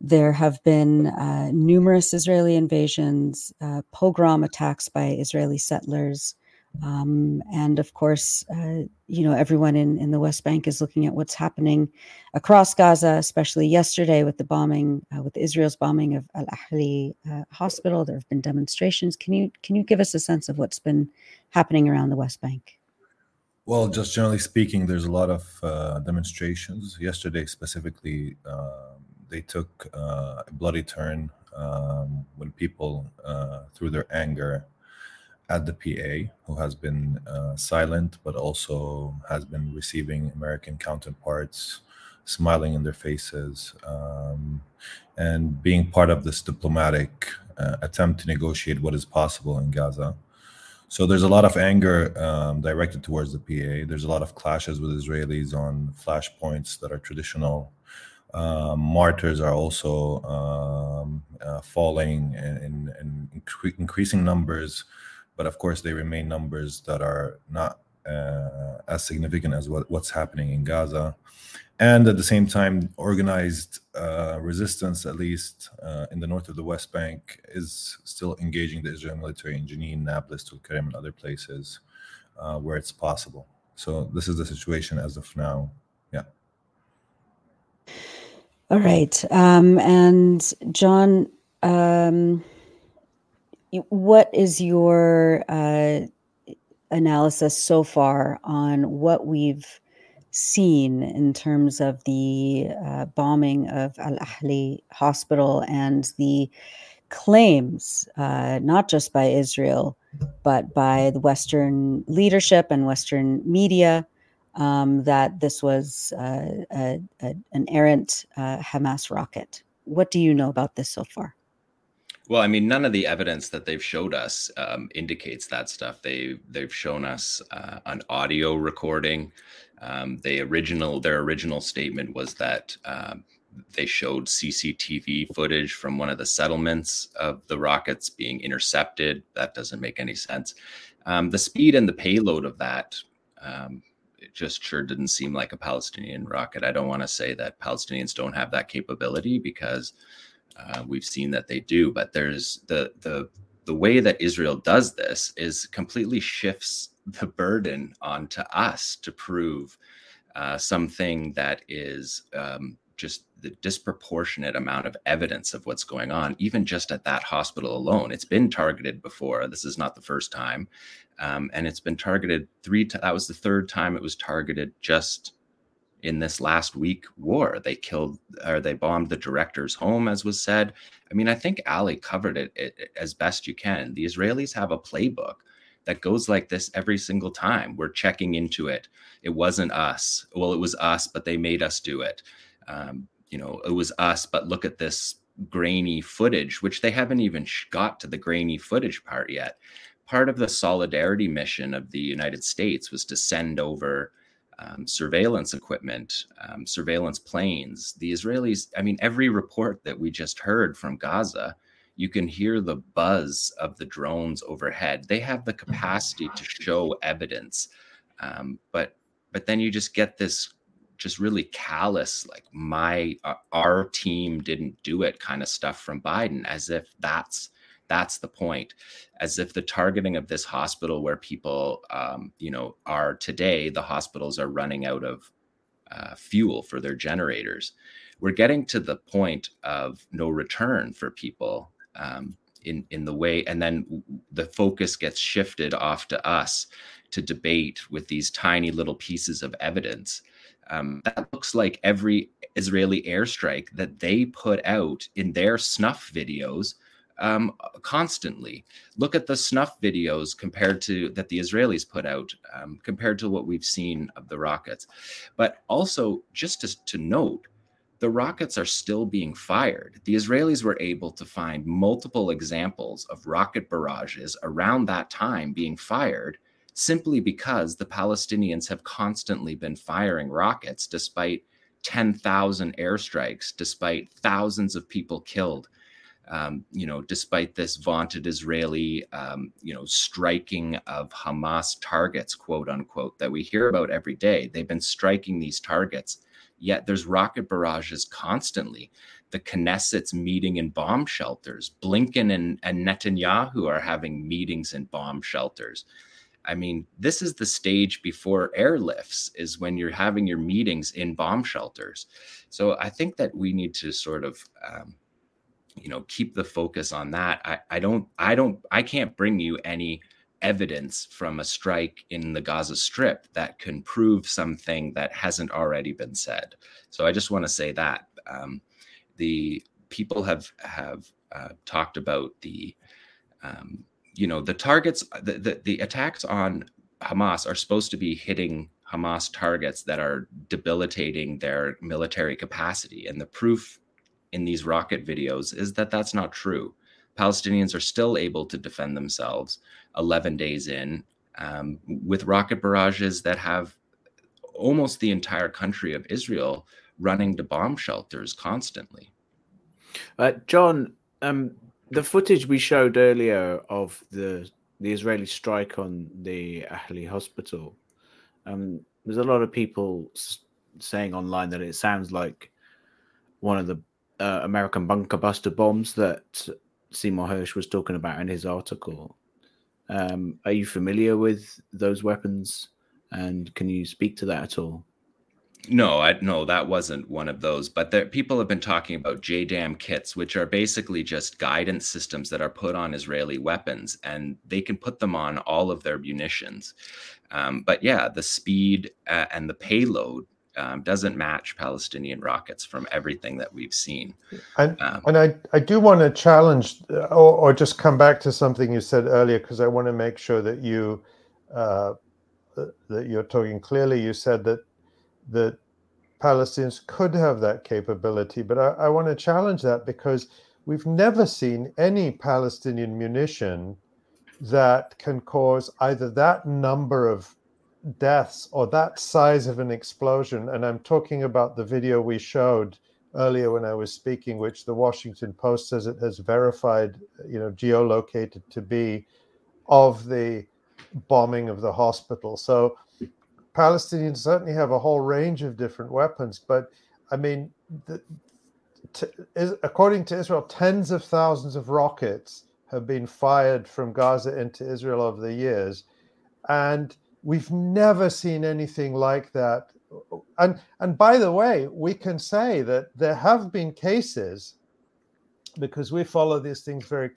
there have been uh, numerous Israeli invasions, uh, pogrom attacks by Israeli settlers. Um, and of course, uh, you know, everyone in, in the West Bank is looking at what's happening across Gaza, especially yesterday with the bombing, uh, with Israel's bombing of Al Ahli uh, Hospital. There have been demonstrations. Can you can you give us a sense of what's been happening around the West Bank? Well, just generally speaking, there's a lot of uh, demonstrations. Yesterday, specifically, uh, they took uh, a bloody turn um, when people, through their anger, at the PA, who has been uh, silent but also has been receiving American counterparts, smiling in their faces, um, and being part of this diplomatic uh, attempt to negotiate what is possible in Gaza. So there's a lot of anger um, directed towards the PA. There's a lot of clashes with Israelis on flashpoints that are traditional. Um, martyrs are also um, uh, falling in, in, in incre- increasing numbers but of course they remain numbers that are not uh, as significant as what, what's happening in Gaza. And at the same time, organized uh, resistance, at least uh, in the north of the West Bank, is still engaging the Israeli military in Jenin, Nablus, Tulkarim, and other places uh, where it's possible. So this is the situation as of now. Yeah. All right. Um, and Jon, um, what is your uh, analysis so far on what we've seen in terms of the uh, bombing of Al Ahli Hospital and the claims, uh, not just by Israel, but by the Western leadership and Western media, um, that this was uh, a, a, an errant uh, Hamas rocket. What do you know about this so far? Well, I mean, none of the evidence that they've showed us um, indicates that stuff. They they've shown us uh, an audio recording. Um, they original their original statement was that um, they showed CCTV footage from one of the settlements of the rockets being intercepted. That doesn't make any sense. Um, the speed and the payload of that um, it just sure didn't seem like a Palestinian rocket. I don't want to say that Palestinians don't have that capability because uh, we've seen that they do, but there's the the the way that Israel does this is completely shifts the burden onto us to prove uh, something that is um, just the disproportionate amount of evidence of what's going on, even just at that hospital alone. It's been targeted before. This is not the first time. Um, and it's been targeted three times. That was the third time it was targeted just in this last week war. They killed or they bombed the director's home, as was said. I mean, I think Ali covered it, it as best you can. The Israelis have a playbook that goes like this every single time. We're checking into it. It wasn't us. Well, it was us, but they made us do it um, you know, it was us, but look at this grainy footage, which they haven't even got to the grainy footage part yet. Part of the solidarity mission of the United States was to send over um, surveillance equipment, um, surveillance planes. The Israelis, I mean, every report that we just heard from Gaza, you can hear the buzz of the drones overhead. They have the capacity to show evidence, um, but but then you just get this just really callous like my uh, our team didn't do it kind of stuff from Biden as if that's that's the point as if the targeting of this hospital where people um, you know are today the hospitals are running out of uh, fuel for their generators. We're getting to the point of no return for people um, in in the way and then the focus gets shifted off to us to debate with these tiny little pieces of evidence. Um, that looks like every Israeli airstrike that they put out in their snuff videos um, constantly. Look at the snuff videos compared to that the Israelis put out um, compared to what we've seen of the rockets. But also, just to, to note, the rockets are still being fired. The Israelis were able to find multiple examples of rocket barrages around that time being fired simply because the Palestinians have constantly been firing rockets despite 10,000 airstrikes, despite thousands of people killed. Um, you know, despite this vaunted Israeli, um, you know, striking of Hamas targets, quote unquote, that we hear about every day. They've been striking these targets, yet there's rocket barrages constantly. The Knesset's meeting in bomb shelters. Blinken and, and Netanyahu are having meetings in bomb shelters. I mean, this is the stage before airlifts, is when you're having your meetings in bomb shelters. So I think that we need to sort of, um, you know, keep the focus on that. I, I don't, I don't, I can't bring you any evidence from a strike in the Gaza Strip that can prove something that hasn't already been said. So I just want to say that um, the people have have uh, talked about the um, you know the targets the, the, the attacks on hamas are supposed to be hitting hamas targets that are debilitating their military capacity and the proof in these rocket videos is that that's not true. Palestinians are still able to defend themselves 11 days in um, with rocket barrages that have almost the entire country of israel running to bomb shelters constantly. Uh, jon um, the footage we showed earlier of the the Israeli strike on the Ahli hospital, um, there's a lot of people saying online that it sounds like one of the uh, American bunker buster bombs that Seymour Hersh was talking about in his article. Um, are you familiar with those weapons, and can you speak to that at all? No, I no, that wasn't one of those. But there, people have been talking about JDAM kits, which are basically just guidance systems that are put on Israeli weapons, and they can put them on all of their munitions. Um, but yeah, the speed uh, and the payload um, doesn't match Palestinian rockets from everything that we've seen. And, um, and I, I do want to challenge uh, or, or, just come back to something you said earlier because I want to make sure that you uh, that you're talking clearly. You said that that Palestinians could have that capability, but I, I want to challenge that because we've never seen any Palestinian munition that can cause either that number of deaths or that size of an explosion. And I'm talking about the video we showed earlier when I was speaking, which the Washington Post says it has verified, you know, geolocated to be of the bombing of the hospital. So Palestinians certainly have a whole range of different weapons, but I mean, the, to, is, according to Israel, tens of thousands of rockets have been fired from Gaza into Israel over the years, and we've never seen anything like that. And and by the way, we can say that there have been cases because we follow these things very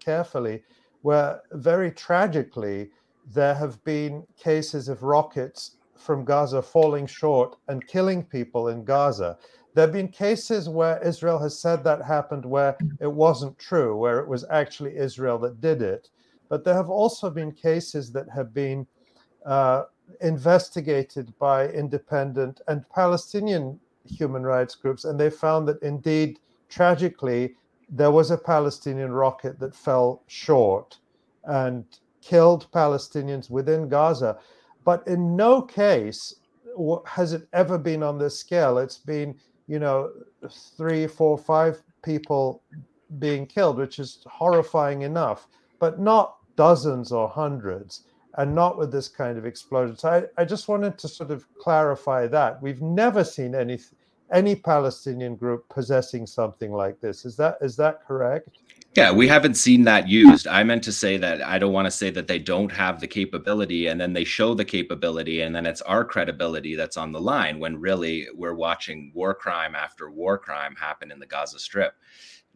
carefully, where very tragically there have been cases of rockets from Gaza falling short and killing people in Gaza. There have been cases where Israel has said that happened where it wasn't true, where it was actually Israel that did it. But there have also been cases that have been uh, investigated by independent and Palestinian human rights groups, and they found that indeed, tragically, there was a Palestinian rocket that fell short and killed Palestinians within Gaza. But in no case has it ever been on this scale. It's been you know, three, four, five people being killed, which is horrifying enough, but not dozens or hundreds, and not with this kind of explosion. So I, I just wanted to sort of clarify that. We've never seen any any Palestinian group possessing something like this. Is that is that correct? Yeah, we haven't seen that used. I meant to say that I don't want to say that they don't have the capability and then they show the capability and then it's our credibility that's on the line when really we're watching war crime after war crime happen in the Gaza Strip.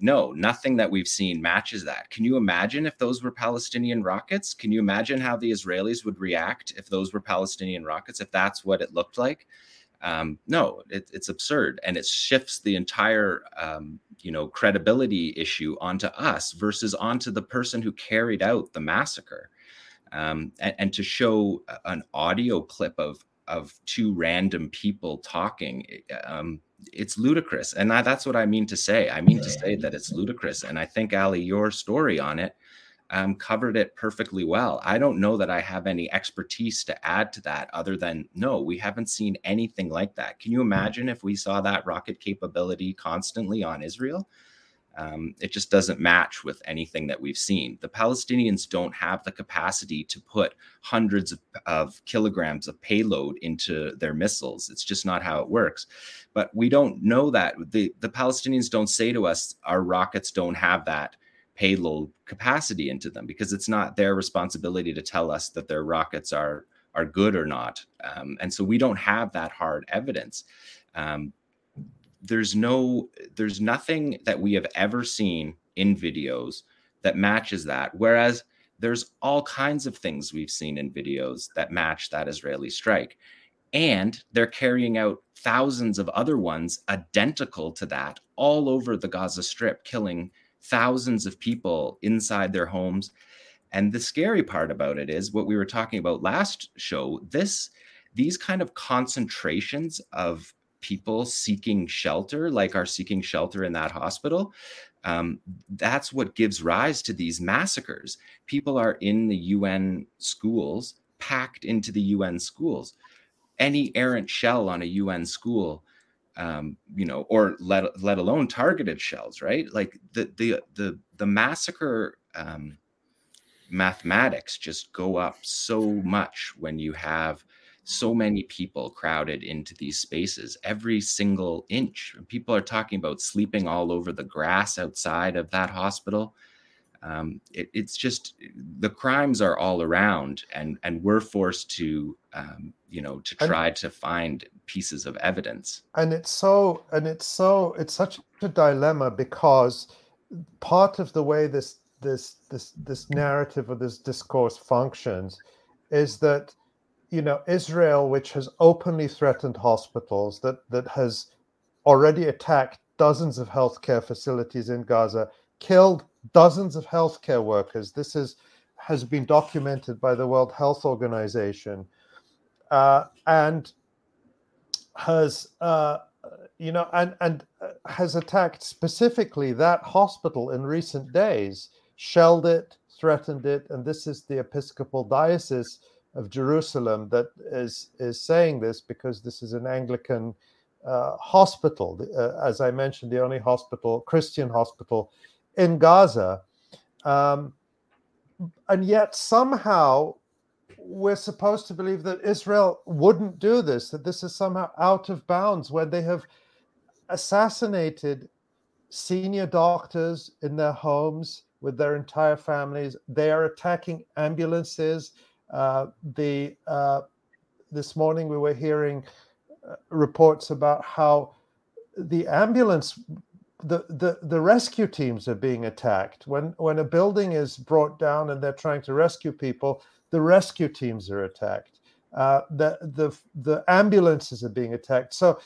No, nothing that we've seen matches that. Can you imagine if those were Palestinian rockets? Can you imagine how the Israelis would react if those were Palestinian rockets, if that's what it looked like? Um, no, it, it's absurd, and it shifts the entire um, you know credibility issue onto us versus onto the person who carried out the massacre. Um, and, and, to show an audio clip of of two random people talking, um, it's ludicrous, and I, that's what I mean to say. I mean to say that it's ludicrous, and I think Ali, your story on it um, covered it perfectly well. I don't know that I have any expertise to add to that other than no, we haven't seen anything like that. Can you imagine if we saw that rocket capability constantly on Israel? Um, it just doesn't match with anything that we've seen. The Palestinians don't have the capacity to put hundreds of, of, kilograms of payload into their missiles. It's just not how it works. But we don't know that. The, the Palestinians don't say to us, our rockets don't have that payload capacity into them because it's not their responsibility to tell us that their rockets are are good or not. Um, and so we don't have that hard evidence. Um, there's no there's nothing that we have ever seen in videos that matches that whereas there's all kinds of things we've seen in videos that match that israeli strike and they're carrying out thousands of other ones identical to that all over the gaza strip killing thousands of people inside their homes. And the scary part about it is what we were talking about last show. This, these kind of concentrations of people seeking shelter, like are seeking shelter in that hospital, um, that's what gives rise to these massacres. People are in the UN schools, packed into the UN schools. Any errant shell on a UN school um, you know, or let let alone targeted shells, right? Like the the the the massacre um, mathematics just go up so much when you have so many people crowded into these spaces every single inch people are talking about sleeping all over the grass outside of that hospital Um, it, it's just the crimes are all around, and and we're forced to um, you know to And- try to find pieces of evidence. and it's so and it's so it's such a dilemma because part of the way this this this this narrative or this discourse functions is that you know Israel which has openly threatened hospitals that that has already attacked dozens of healthcare facilities in Gaza killed dozens of healthcare workers. This is has been documented by the World Health Organization uh, and has uh, you know and and uh, has attacked specifically that hospital in recent days shelled it threatened it and this is the episcopal diocese of jerusalem that is is saying this because this is an anglican uh, hospital. Uh, as i mentioned the only hospital christian hospital in gaza um, and yet somehow we're supposed to believe that Israel wouldn't do this, that this is somehow out of bounds when they have assassinated senior doctors in their homes with their entire families. They are attacking ambulances. Uh, the uh, this morning we were hearing uh, reports about how the ambulance the, the the rescue teams are being attacked. When when a building is brought down and they're trying to rescue people the rescue teams are attacked. Uh, the the the ambulances are being attacked. So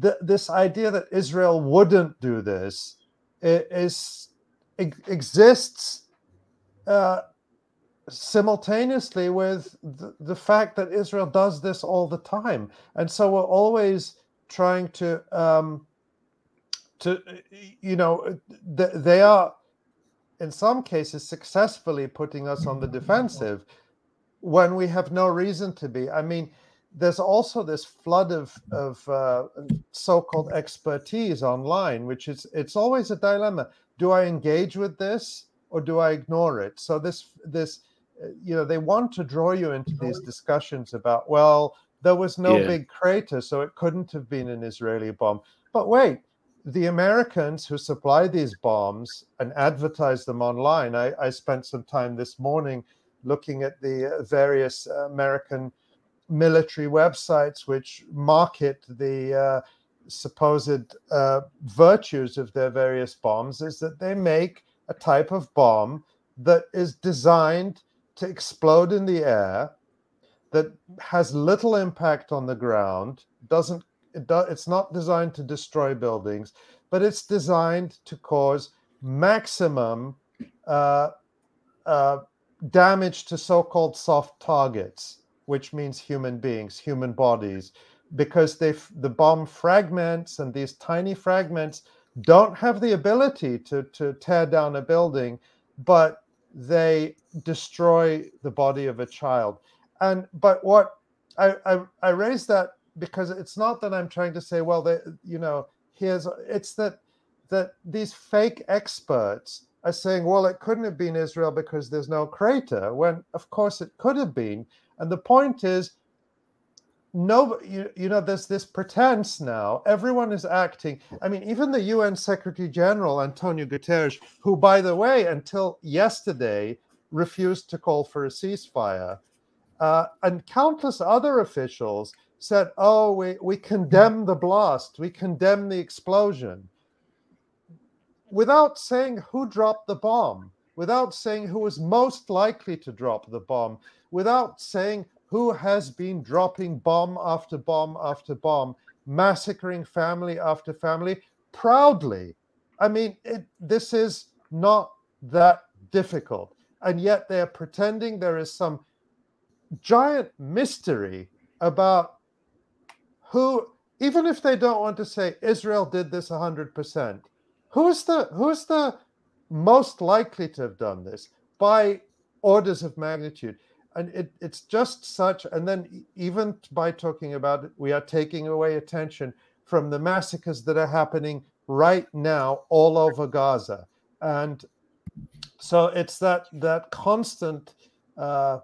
the, this idea that israel wouldn't do this is ex- exists uh, simultaneously with the, the fact that israel does this all the time. And so we're always trying to um, to you know they are in some cases successfully putting us on the defensive when we have no reason to be. I mean there's also this flood of of uh, so-called expertise online which is it's always a dilemma. Do i engage with this or do i ignore it? So this this you know they want to draw you into these discussions about well there was no Yeah. big crater so it couldn't have been an israeli bomb. But wait the Americans who supply these bombs and advertise them online, I, I spent some time this morning looking at the uh, various American military websites which market the uh, supposed uh, virtues of their various bombs, is that they make a type of bomb that is designed to explode in the air, that has little impact on the ground, doesn't it do, it's not designed to destroy buildings, but it's designed to cause maximum uh, uh, damage to so-called soft targets, which means human beings, human bodies, because they the bomb fragments and these tiny fragments don't have the ability to to tear down a building, but they destroy the body of a child. And but what I I, I raise that because it's not that I'm trying to say, well, they, you know, here's it's that that these fake experts are saying, well, it couldn't have been Israel because there's no crater, when of course it could have been. And the point is, no, you, you know, there's this pretense now. Everyone is acting. I mean, even the UN Secretary General, Antonio Guterres, who, by the way, until yesterday refused to call for a ceasefire, uh, and countless other officials said, "Oh, we we condemn the blast, we condemn the explosion," without saying who dropped the bomb, without saying who was most likely to drop the bomb, without saying who has been dropping bomb after bomb after bomb, massacring family after family proudly. I mean, it, this is not that difficult, and yet they're pretending there is some giant mystery about who even if they don't want to say israel did this 100% who's the who's the most likely to have done this? By orders of magnitude. And it, it's just such and then even by talking about it we are taking away attention from the massacres that are happening right now all over gaza. And so it's that that constant uh,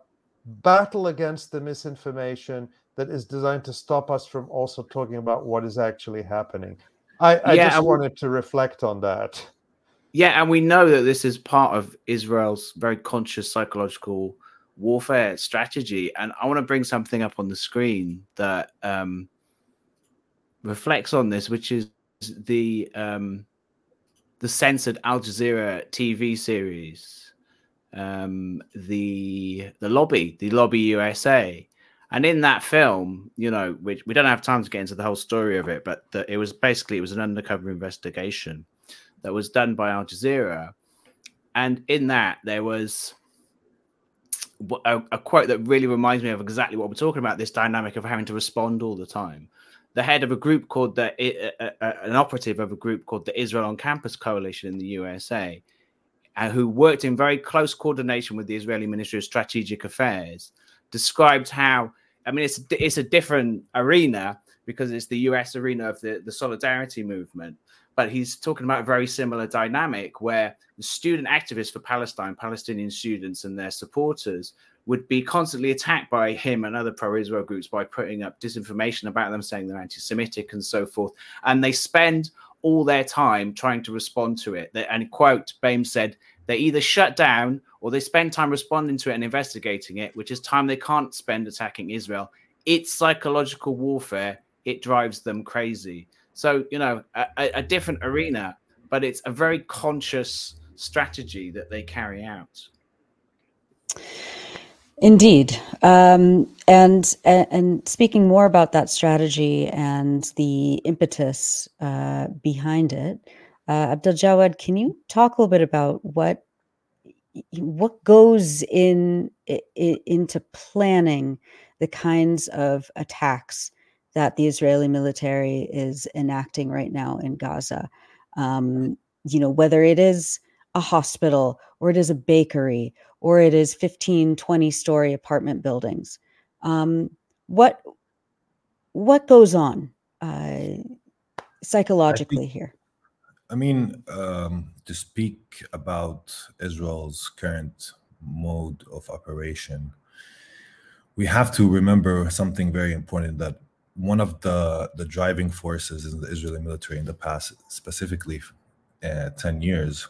battle against the misinformation that is designed to stop us from also talking about what is actually happening. I, I Yeah, just we- wanted to reflect on that. Yeah, and we know that this is part of Israel's very conscious psychological warfare strategy. And I want to bring something up on the screen that um, reflects on this, which is the um, the censored Al Jazeera TV series, um, the the lobby, the lobby USA. And in that film, you know, which we don't have time to get into the whole story of it, but the, it was basically it was an undercover investigation that was done by Al Jazeera, and in that there was a, a, quote that really reminds me of exactly what we're talking about: this dynamic of having to respond all the time. The head of a group called the uh, uh, an operative of a group called the Israel on Campus Coalition in the USA, uh, who worked in very close coordination with the Israeli Ministry of Strategic Affairs, described how I mean it's it's a different arena because it's the US arena of the, the solidarity movement, but he's talking about a very similar dynamic where the student activists for Palestine, Palestinian students and their supporters, would be constantly attacked by him and other pro-Israel groups by putting up disinformation about them, saying they're anti-Semitic and so forth. And they spend all their time trying to respond to it. And quote, BAME said, they either shut down or they spend time responding to it and investigating it, which is time they can't spend attacking Israel. It's psychological warfare. It drives them crazy. So, you know, a, a different arena, but it's a very conscious strategy that they carry out. Indeed, um, and and speaking more about that strategy and the impetus uh, behind it, uh, Abdaljawad, can you talk a little bit about what what goes in, in into planning the kinds of attacks that the Israeli military is enacting right now in Gaza. Um, you know, whether it is a hospital or it is a bakery or it is 15, 20 story apartment buildings. Um, what what goes on uh, psychologically think, here? I mean, um, to speak about Israel's current mode of operation, we have to remember something very important that one of the the driving forces in the Israeli military in the past, specifically uh, ten years,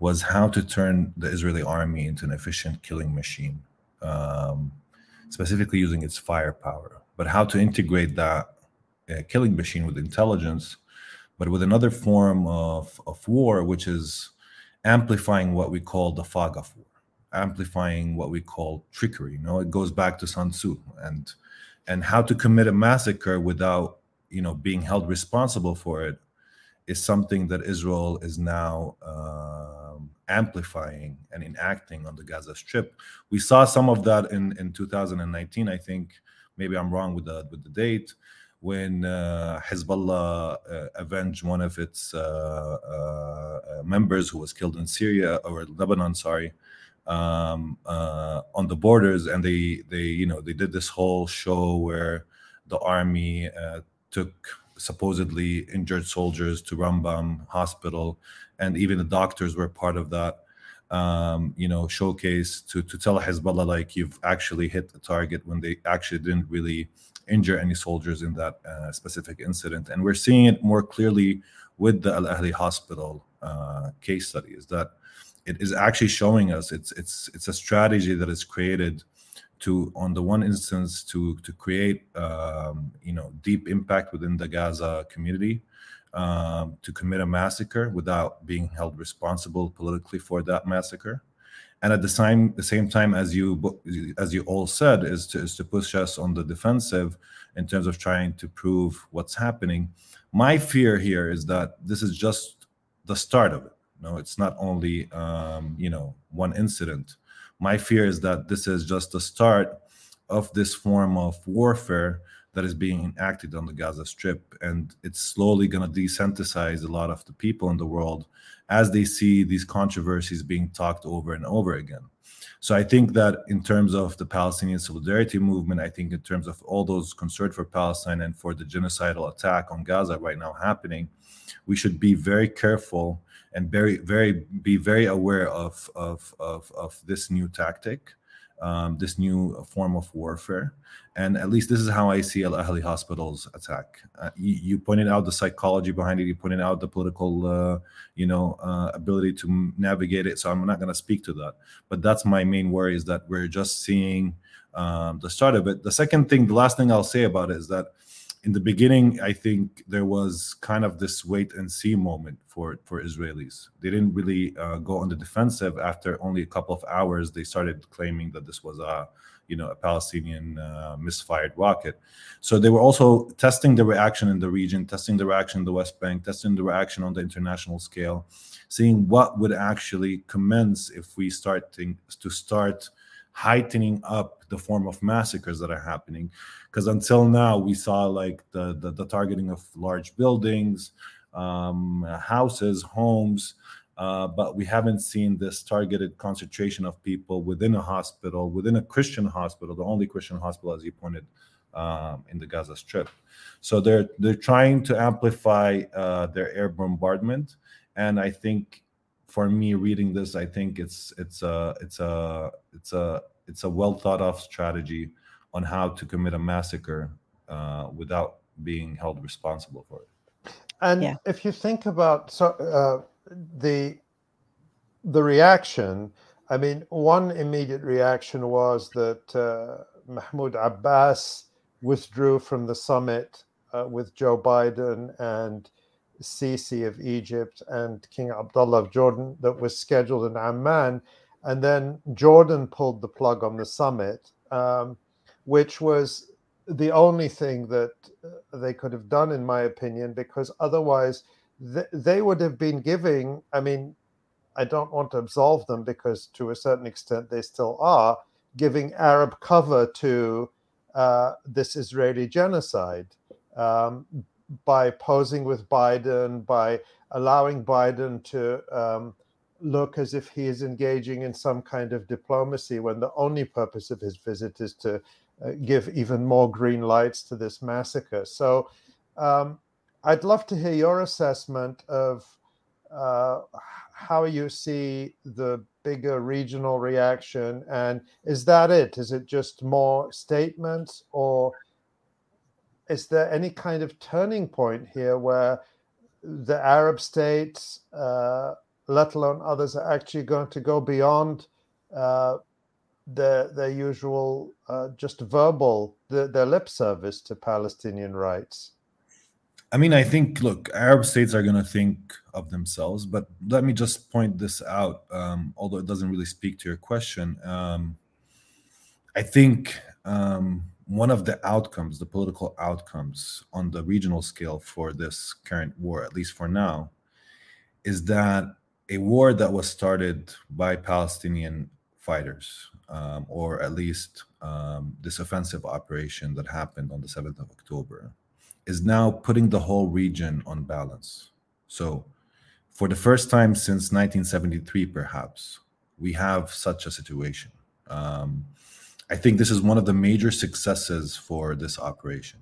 was how to turn the Israeli army into an efficient killing machine, um, specifically using its firepower. But how to integrate that uh, killing machine with intelligence, but with another form of of war, which is amplifying what we call the fog of war, amplifying what we call trickery. You know, it goes back to Sun Tzu and and how to commit a massacre without you know being held responsible for it is something that Israel is now um, amplifying and enacting on the Gaza Strip. We saw some of that in in 2019. I think maybe I'm wrong with the with the date when uh, Hezbollah uh, avenged one of its uh, uh members who was killed in Syria or Lebanon. Sorry, um, uh, on the borders, and they they you know they did this whole show where the army uh, took supposedly injured soldiers to Rambam Hospital, and even the doctors were part of that. Um, you know, showcase to to tell Hezbollah like you've actually hit the target when they actually didn't really injure any soldiers in that uh, specific incident, and we're seeing it more clearly with the Al Ahli Hospital uh, case study. Is that it is actually showing us it's it's it's a strategy that is created to on the one instance to to create um, you know deep impact within the Gaza community um, to commit a massacre without being held responsible politically for that massacre and at the same the same time as you as you all said is to is to push us on the defensive in terms of trying to prove what's happening my fear here is that this is just the start of it no, it's not only um, you know one incident. My fear is that this is just the start of this form of warfare that is being enacted on the Gaza Strip, and it's slowly going to desensitize a lot of the people in the world as they see these controversies being talked over and over again. So I think that in terms of the Palestinian solidarity movement, I think in terms of all those concerned for Palestine and for the genocidal attack on Gaza right now happening, we should be very careful and very very be very aware of of of, of this new tactic um, this new form of warfare. And at least this is how I see Al Ahli Hospital's attack. Uh, you, you, pointed out the psychology behind it. You pointed out the political, uh, you know, uh, ability to navigate it. So I'm not going to speak to that. But that's my main worry is that we're just seeing um, the start of it. The second thing, the last thing I'll say about it is that in the beginning, I think there was kind of this wait and see moment for for Israelis. They didn't really uh, go on the defensive. After only a couple of hours, they started claiming that this was a you know a Palestinian uh, misfired rocket. So they were also testing the reaction in the region, testing the reaction in the West Bank, testing the reaction on the international scale, seeing what would actually commence if we start to, to start heightening up the form of massacres that are happening because until now we saw like the, the, the targeting of large buildings um, houses homes uh, but we haven't seen this targeted concentration of people within a hospital within a christian hospital the only christian hospital as you pointed um, in the gaza strip. So they're they're trying to amplify uh, their air bombardment and i think for me reading this i think it's it's a it's a it's a it's a well thought of strategy on how to commit a massacre uh, without being held responsible for it and yeah. if you think about so uh, the the reaction i mean one immediate reaction was that uh, mahmoud abbas withdrew from the summit uh, with joe biden and Sisi of Egypt and King Abdullah of Jordan that was scheduled in Amman. And then Jordan pulled the plug on the summit, um, which was the only thing that uh, they could have done, in my opinion, because otherwise th- they would have been giving. I mean, I don't want to absolve them because to a certain extent they still are giving Arab cover to uh, this Israeli genocide. Um, by posing with Biden, by allowing Biden to um, look as if he is engaging in some kind of diplomacy when the only purpose of his visit is to give even more green lights to this massacre. So um, I'd love to hear your assessment of uh, how you see the bigger regional reaction. And is that it? Is it just more statements or? is there any kind of turning point here where the Arab states, uh, let alone others, are actually going to go beyond uh, their their usual uh, just verbal their, their lip service to Palestinian rights? I mean, I think, look, Arab states are going to think of themselves, but let me just point this out, um, although it doesn't really speak to your question. Um, I think um, one of the outcomes, the political outcomes on the regional scale for this current war, at least for now, is that a war that was started by Palestinian fighters, um, or at least um, this offensive operation that happened on the 7th of October, is now putting the whole region on balance. So, for the first time since 1973, perhaps, we have such a situation. Um, I think this is one of the major successes for this operation.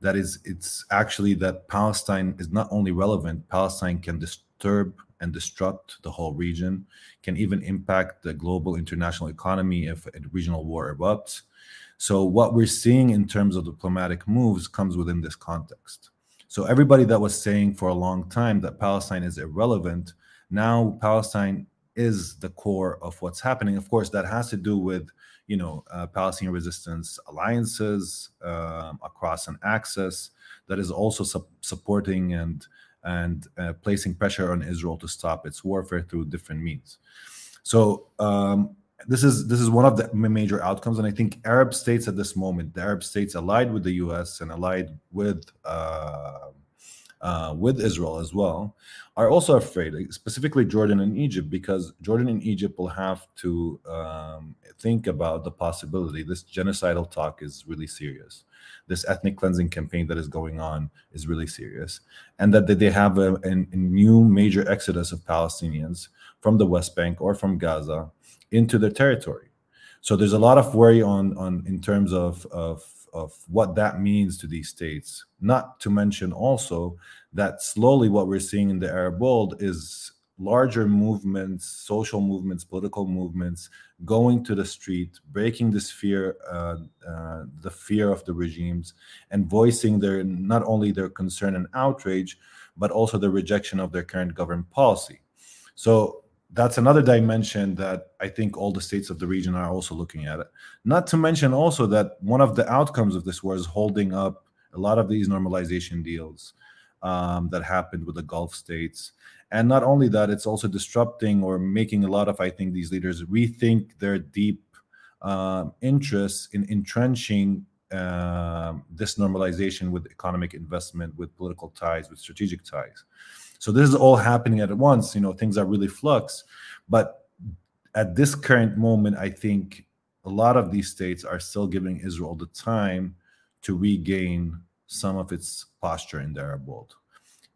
That is, it's actually that Palestine is not only relevant, Palestine can disturb and disrupt the whole region, can even impact the global international economy if a regional war erupts. So, what we're seeing in terms of diplomatic moves comes within this context. So, everybody that was saying for a long time that Palestine is irrelevant, now Palestine is the core of what's happening. Of course, that has to do with you know, uh, Palestinian resistance alliances um, across an axis that is also su- supporting and and uh, placing pressure on Israel to stop its warfare through different means. So um, this is this is one of the major outcomes, and I think Arab states at this moment, the Arab states allied with the U.S. and allied with uh, uh, with Israel as well, are also afraid, specifically Jordan and Egypt, because Jordan and Egypt will have to um, think about the possibility. This genocidal talk is really serious. This ethnic cleansing campaign that is going on is really serious, and that, they have a, a, a new major exodus of Palestinians from the West Bank or from Gaza into their territory. So there's a lot of worry on on in terms of of of what that means to these states. Not to mention also that slowly what we're seeing in the Arab world is larger movements, social movements, political movements, going to the street, breaking this fear, uh, uh, the fear of the regimes, and voicing their not only their concern and outrage, but also the rejection of their current government policy. So that's another dimension that I think all the states of the region are also looking at it. Not to mention also that one of the outcomes of this war is holding up a lot of these normalization deals um, that happened with the Gulf states. And not only that, it's also disrupting or making a lot of, I think, these leaders rethink their deep uh, interests in entrenching uh, this normalization with economic investment, with political ties, with strategic ties. So this is all happening at once. You know, things are really flux. But at this current moment, I think a lot of these states are still giving Israel the time to regain some of its posture in the Arab world.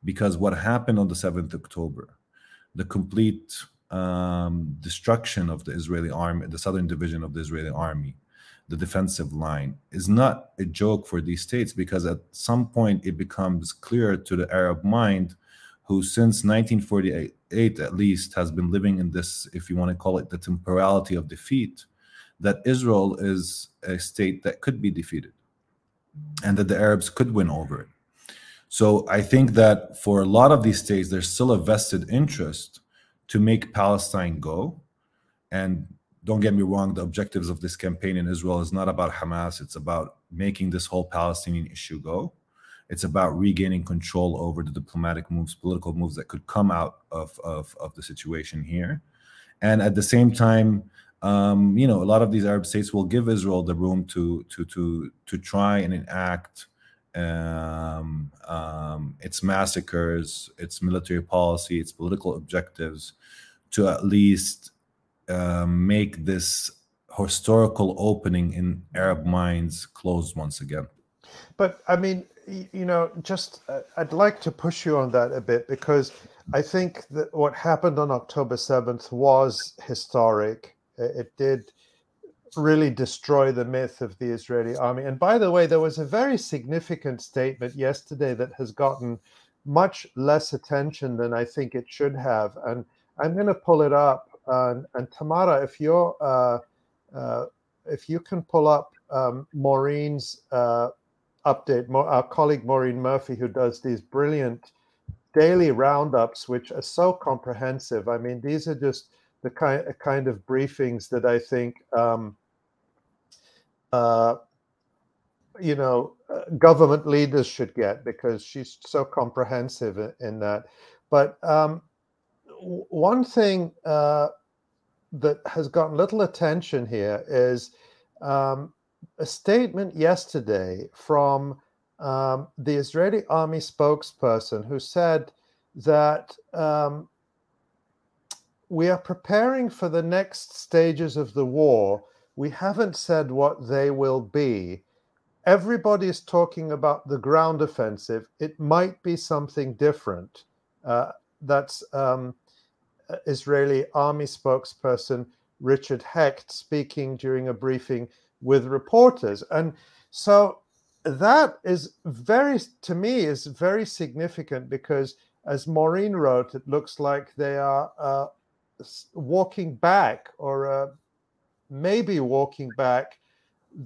Because what happened on the 7th October, the complete um, destruction of the Israeli army, the southern division of the Israeli army, the defensive line, is not a joke for these states because at some point it becomes clear to the Arab mind who since 1948 at least has been living in this, if you want to call it the temporality of defeat, that Israel is a state that could be defeated and that the Arabs could win over it. So I think that for a lot of these states, there's still a vested interest to make Palestine go. And don't get me wrong, the objectives of this campaign in Israel is not about Hamas, it's about making this whole Palestinian issue go. It's about regaining control over the diplomatic moves, political moves that could come out of, of, of the situation here. And at the same time, um, you know, a lot of these Arab states will give Israel the room to to to to try and enact um, um, its massacres, its military policy, its political objectives, to at least um, make this historical opening in Arab minds closed once again. But I mean, you know, just uh, I'd like to push you on that a bit because I think that what happened on October 7th was historic. It did really destroy the myth of the Israeli army. And by the way, there was a very significant statement yesterday that has gotten much less attention than I think it should have. And I'm going to pull it up. and Tamara, if you're uh, uh, if you can pull up um, Maureen's uh, update. Our colleague Maureen Murphy, who does these brilliant daily roundups, which are so comprehensive. I mean, these are just the kind kind of briefings that I think, um, uh, you know, uh, government leaders should get because she's so comprehensive in that. But um, one thing uh, that has gotten little attention here is um, a statement yesterday from um, the Israeli army spokesperson who said that um, we are preparing for the next stages of the war. We haven't said what they will be. Everybody is talking about the ground offensive. It might be something different. Uh, that's um, Israeli army spokesperson Richard Hecht speaking during a briefing with reporters. And so that is very, to me, is very significant because, as Maureen wrote, it looks like they are uh, walking back or uh, maybe walking back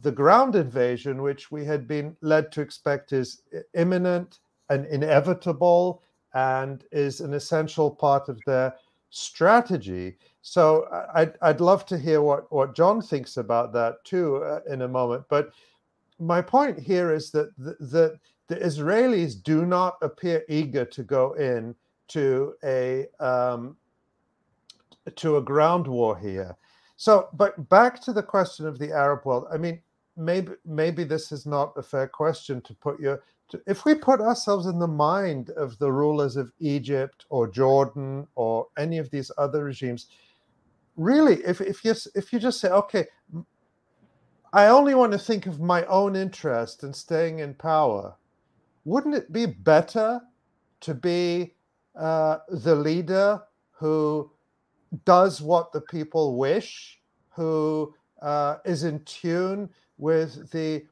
the ground invasion, which we had been led to expect is imminent and inevitable and is an essential part of their strategy. So I'd, I'd love to hear what, what Jon thinks about that too uh, in a moment. But my point here is that the, the, the, Israelis do not appear eager to go in to a um, to a ground war here. So, but back to the question of the Arab world. I mean, maybe maybe this is not a fair question to put your if we put ourselves in the mind of the rulers of Egypt or Jordan or any of these other regimes, really, if, if you if you just say, okay, I only want to think of my own interest in staying in power, wouldn't it be better to be uh, the leader who does what the people wish, who uh, is in tune with the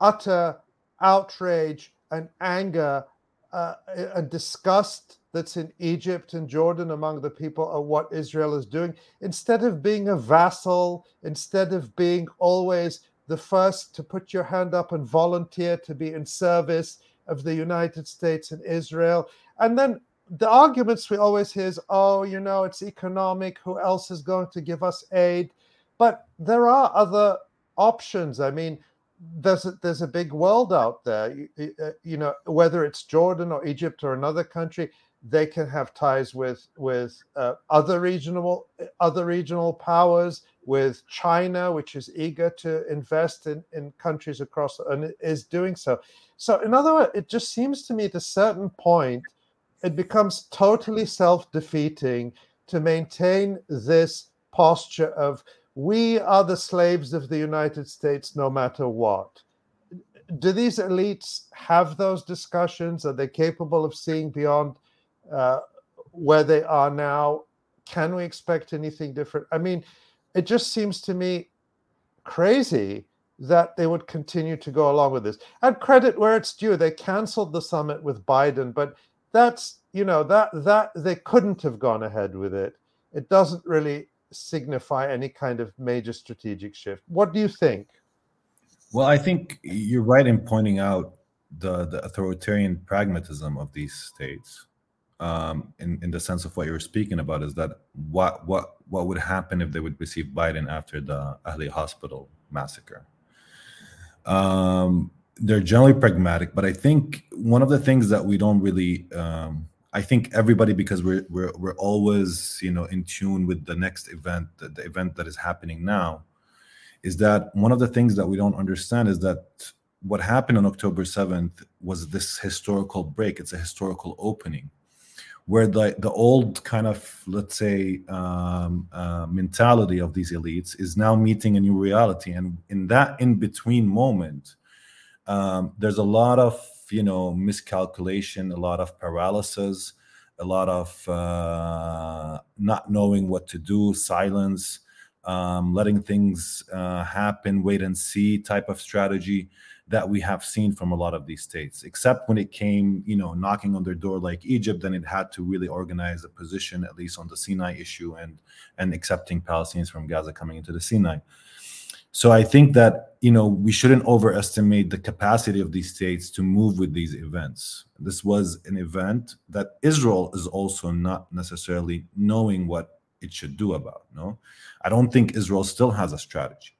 utter outrage and anger uh, a disgust that's in Egypt and Jordan among the people of what Israel is doing. Instead of being a vassal, instead of being always the first to put your hand up and volunteer to be in service of the United States and Israel. And then the arguments we always hear is, oh, you know, it's economic. Who else is going to give us aid? But there are other options. I mean, there's a, there's a big world out there. You, uh, you know, whether it's Jordan or Egypt or another country, they can have ties with with uh, other regional other regional powers, with China, which is eager to invest in in countries across and is doing so. So, in other words, it just seems to me at a certain point, it becomes totally self defeating to maintain this posture of we are the slaves of the United States no matter what. Do these elites have those discussions? Are they capable of seeing beyond uh, where they are now? Can we expect anything different? I mean, it just seems to me crazy that they would continue to go along with this. And credit where it's due, they canceled the summit with Biden, but that's you know that that they couldn't have gone ahead with it. It doesn't really signify any kind of major strategic shift. What do you think? Well, I think you're right in pointing out the, the authoritarian pragmatism of these states. Um, in, in the sense of what you were speaking about, is that what what what would happen if they would receive Biden after the Ahli Hospital massacre? Um, they're generally pragmatic, but I think one of the things that we don't really um, I think everybody, because we're we're we're always you know in tune with the next event, the, the event that is happening now, is that one of the things that we don't understand is that what happened on October seventh was this historical break. It's a historical opening, where the the old kind of let's say um, uh, mentality of these elites is now meeting a new reality, and in that in between moment, um, there's a lot of you know miscalculation, a lot of paralysis, a lot of uh, not knowing what to do, silence, um, letting things uh, happen, wait and see type of strategy that we have seen from a lot of these states. Except when it came, you know, knocking on their door like Egypt, then it had to really organize a position, at least on the Sinai issue, and and accepting Palestinians from Gaza coming into the Sinai. So I think that you know we shouldn't overestimate the capacity of these states to move with these events. This was an event that Israel is also not necessarily knowing what it should do about. No, I don't think Israel still has a strategy.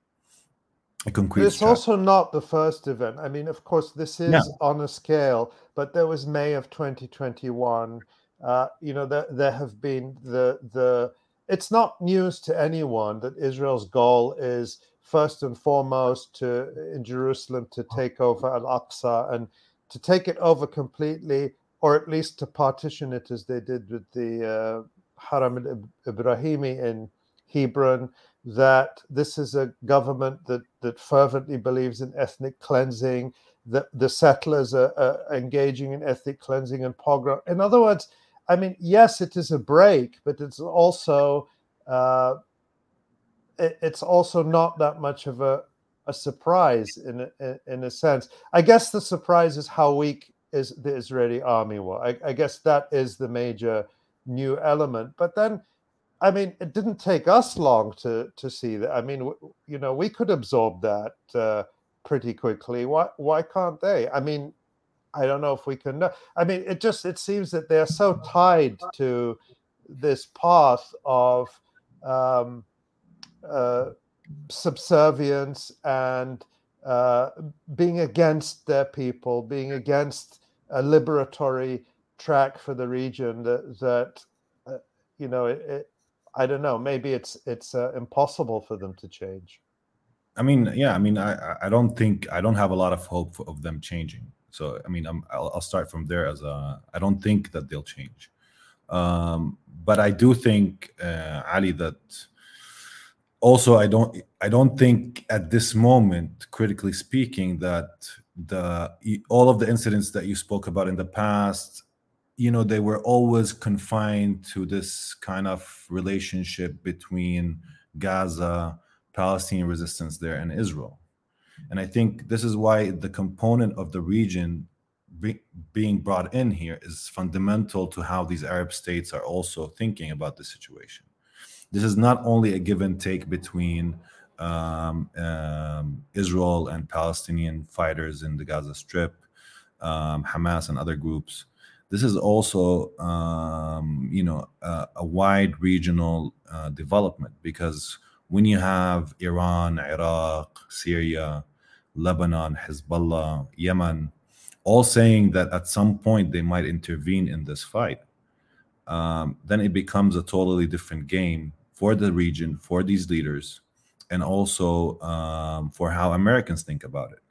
A concrete. It's strategy. also not the first event. I mean, of course, this is on a scale, but there was May of 2021. Uh, you know, there, there have been the the. It's not news to anyone that Israel's goal is first and foremost to in Jerusalem to take over Al Aqsa and to take it over completely, or at least to partition it as they did with the uh, Haram al Ibrahimi in Hebron. That this is a government that that fervently believes in ethnic cleansing. That the settlers are, are engaging in ethnic cleansing and pogrom. In other words, I mean, yes, it is a break, but it's also uh, it, it's also not that much of a, a surprise in a, in a sense. I guess the surprise is how weak is the Israeli army was. I, I guess that is the major new element. But then, I mean, it didn't take us long to to see that. I mean, you know, we could absorb that uh, pretty quickly. Why why can't they? I mean, I don't know if we can. know. I mean, it just it seems that they're so tied to this path of um, subservience and uh, being against their people, being against a liberatory track for the region that that uh, you know it, it, I don't know maybe it's it's uh, impossible for them to change. I mean, yeah, I mean, I I- I don't think I don't have a lot of hope for, of them changing. So I mean, I'm, I'll, I'll start from there as a I don't think that they'll change, um, but I do think uh, Ali that also I don't I don't think at this moment, critically speaking, that the all of the incidents that you spoke about in the past, you know, they were always confined to this kind of relationship between Gaza, Palestinian resistance there, and Israel. And I think this is why the component of the region be, being brought in here is fundamental to how these Arab states are also thinking about the situation. This is not only a give and take between um, um, Israel and Palestinian fighters in the Gaza Strip, um, Hamas and other groups. This is also, um, you know, a, a wide regional uh, development because when you have Iran, Iraq, Syria, Lebanon, Hezbollah, Yemen, all saying that at some point they might intervene in this fight, um, then it becomes a totally different game for the region, for these leaders, and also um, for how Americans think about it,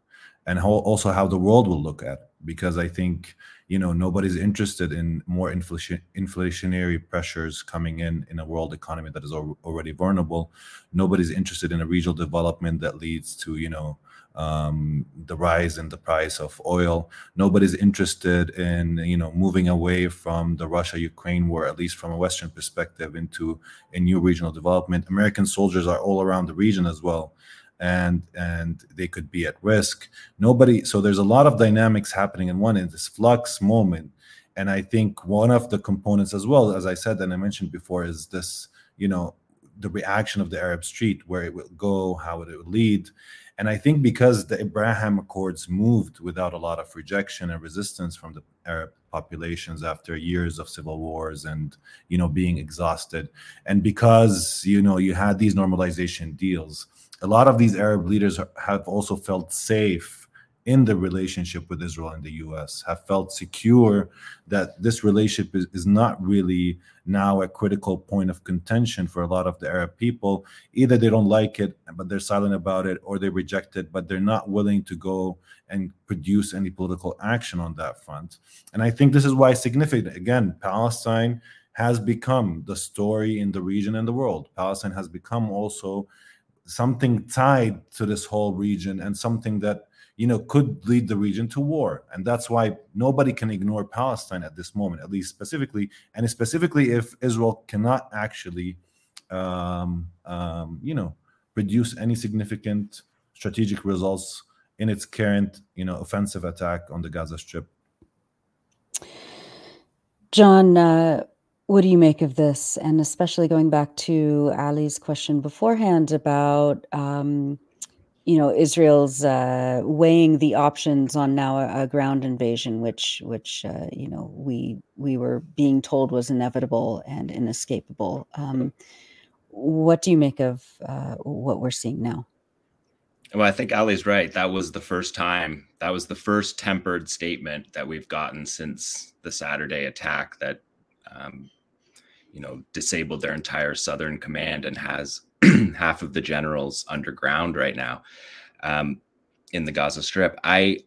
and how, also how the world will look at it. Because I think you know nobody's interested in more inflation, inflationary pressures coming in in a world economy that is al- already vulnerable. Nobody's interested in a regional development that leads to you know um, the rise in the price of oil. Nobody's interested in you know moving away from the Russia-Ukraine war, at least from a Western perspective, into a new regional development. American soldiers are all around the region as well, and and they could be at risk. Nobody. So there's a lot of dynamics happening in one in this flux moment, and I think one of the components as well, as I said and I mentioned before, is this you know the reaction of the Arab street, where it will go, how it will lead. And I think because the Abraham Accords moved without a lot of rejection and resistance from the Arab populations after years of civil wars and you know being exhausted, and because you know you had these normalization deals, a lot of these Arab leaders have also felt safe in the relationship with Israel and the US, have felt secure that this relationship is, is not really now a critical point of contention for a lot of the Arab people. Either they don't like it, but they're silent about it, or they reject it, but they're not willing to go and produce any political action on that front. And I think this is why significant. Again, Palestine has become the story in the region and the world. Palestine has become also something tied to this whole region and something that you know, could lead the region to war. And that's why nobody can ignore Palestine at this moment, at least specifically, and specifically if Israel cannot actually, um, um, you know, produce any significant strategic results in its current, you know, offensive attack on the Gaza Strip. Jon, uh, what do you make of this? And especially going back to Ali's question beforehand about um, you know Israel's uh, weighing the options on now a, a ground invasion, which which uh, you know we we were being told was inevitable and inescapable. Um, what do you make of uh, what we're seeing now? Well, I think Ali's right. That was the first time. That was the first tempered statement that we've gotten since the Saturday attack that, um, you know, disabled their entire southern command and has half of the generals underground right now um, in the Gaza Strip. I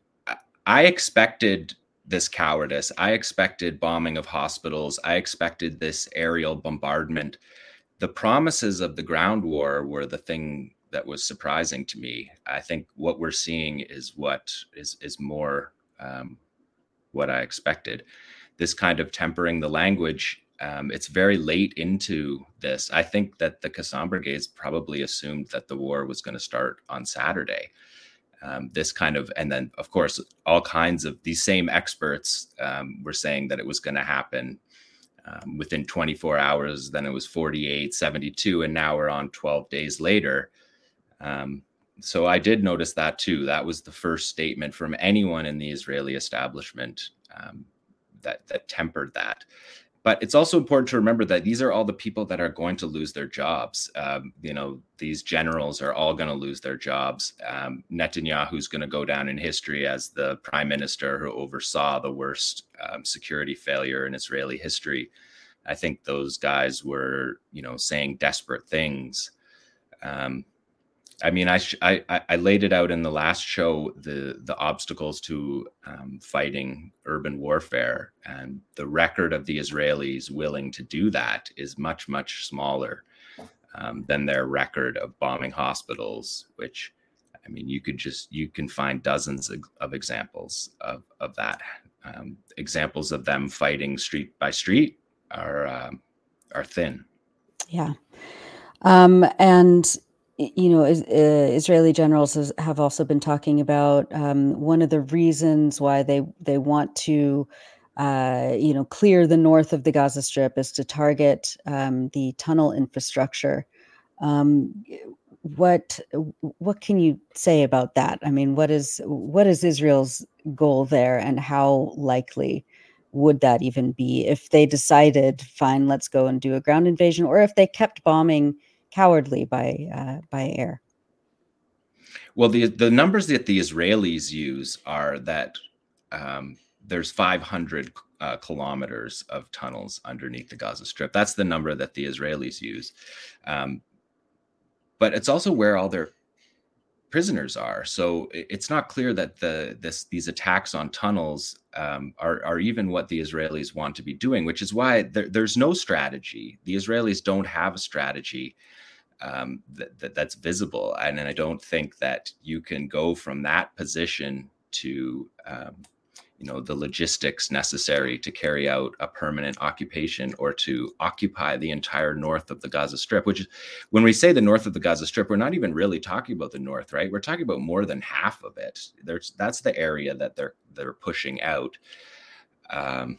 I expected this cowardice. I expected bombing of hospitals. I expected this aerial bombardment. The promises of the ground war were the thing that was surprising to me. I think what we're seeing is what is is more um, what I expected. This kind of tempering the language um, it's very late into this. I think that the Qassam brigades probably assumed that the war was going to start on Saturday. Um, this kind of, and then of course, all kinds of these same experts um, were saying that it was going to happen um, within 24 hours. Then it was 48, 72, and now we're on 12 days later. Um, so I did notice that too. That was the first statement from anyone in the Israeli establishment um, that that tempered that but it's also important to remember that these are all the people that are going to lose their jobs. Um, you know, these generals are all going to lose their jobs. Um, Netanyahu's going to go down in history as the prime minister who oversaw the worst um, security failure in Israeli history. I think those guys were, you know, saying desperate things. Um, I mean, I, sh- I I laid it out in the last show the the obstacles to um, fighting urban warfare, and the record of the Israelis willing to do that is much much smaller um, than their record of bombing hospitals. Which, I mean, you could just you can find dozens of, of examples of of that. Um, examples of them fighting street by street are um, are thin. Yeah, um, and you know, is, uh, Israeli generals has, have also been talking about um, one of the reasons why they they want to, uh, you know, clear the north of the Gaza Strip is to target um, the tunnel infrastructure. Um, what what can you say about that? I mean, what is what is Israel's goal there, and how likely would that even be if they decided, fine, let's go and do a ground invasion, or if they kept bombing? Cowardly by uh, by air. Well, the the numbers that the Israelis use are that um, there's 500 uh, kilometers of tunnels underneath the Gaza Strip. That's the number that the Israelis use, um, but it's also where all their prisoners are. So it's not clear that the this these attacks on tunnels um, are are even what the Israelis want to be doing, which is why there, there's no strategy. The Israelis don't have a strategy um, that, that, that's visible, and, and, I don't think that you can go from that position to um, you know the logistics necessary to carry out a permanent occupation or to occupy the entire north of the Gaza Strip. Which is when we say the north of the Gaza Strip, we're not even really talking about the north, right? We're talking about more than half of it. There's that's the area that they're they're pushing out. Um,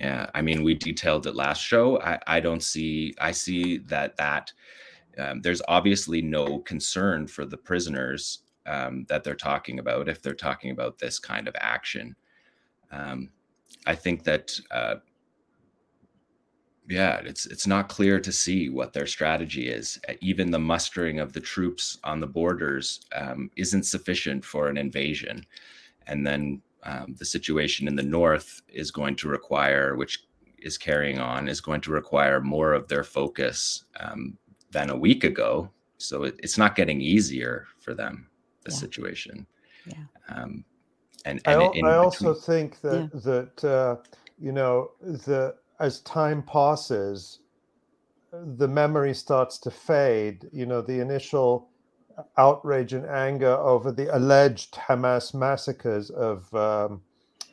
yeah, I mean, we detailed it last show. I, I don't see. I see that that um, there's obviously no concern for the prisoners um, that they're talking about if they're talking about this kind of action. Um, I think that uh, yeah, it's it's not clear to see what their strategy is. Even the mustering of the troops on the borders um, isn't sufficient for an invasion, and then um, the situation in the north is going to require, which is carrying on, is going to require more of their focus um, than a week ago. So it, it's not getting easier for them, the yeah. situation. Yeah. Um, and, and I, in, I also think that yeah. that uh, you know the as time passes, the memory starts to fade. You know, the initial outrage and anger over the alleged Hamas massacres of um,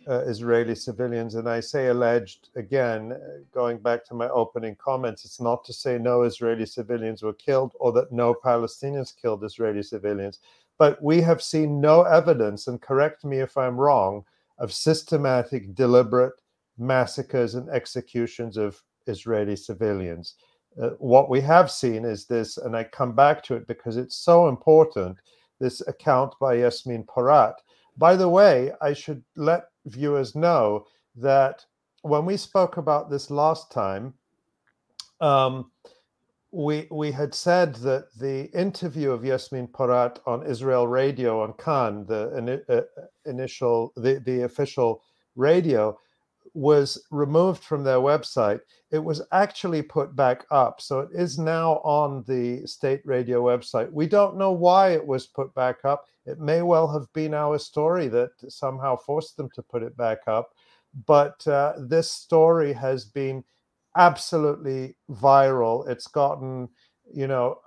uh, Israeli civilians. And I say alleged again, going back to my opening comments, it's not to say no Israeli civilians were killed or that no Palestinians killed Israeli civilians. But we have seen no evidence, and correct me if I'm wrong, of systematic, deliberate massacres and executions of Israeli civilians. Uh, what we have seen is this, and I come back to it because it's so important this account by Yasmin Porat. By the way, I should let viewers know that when we spoke about this last time, um, we we had said that the interview of Yasmin Porat on Israel Radio on Kan, the uh, initial the the official radio, was removed from their website, it was actually put back up. So it is now on the state radio website. We don't know why it was put back up. It may well have been our story that somehow forced them to put it back up. But uh, this story has been absolutely viral. It's gotten, you know,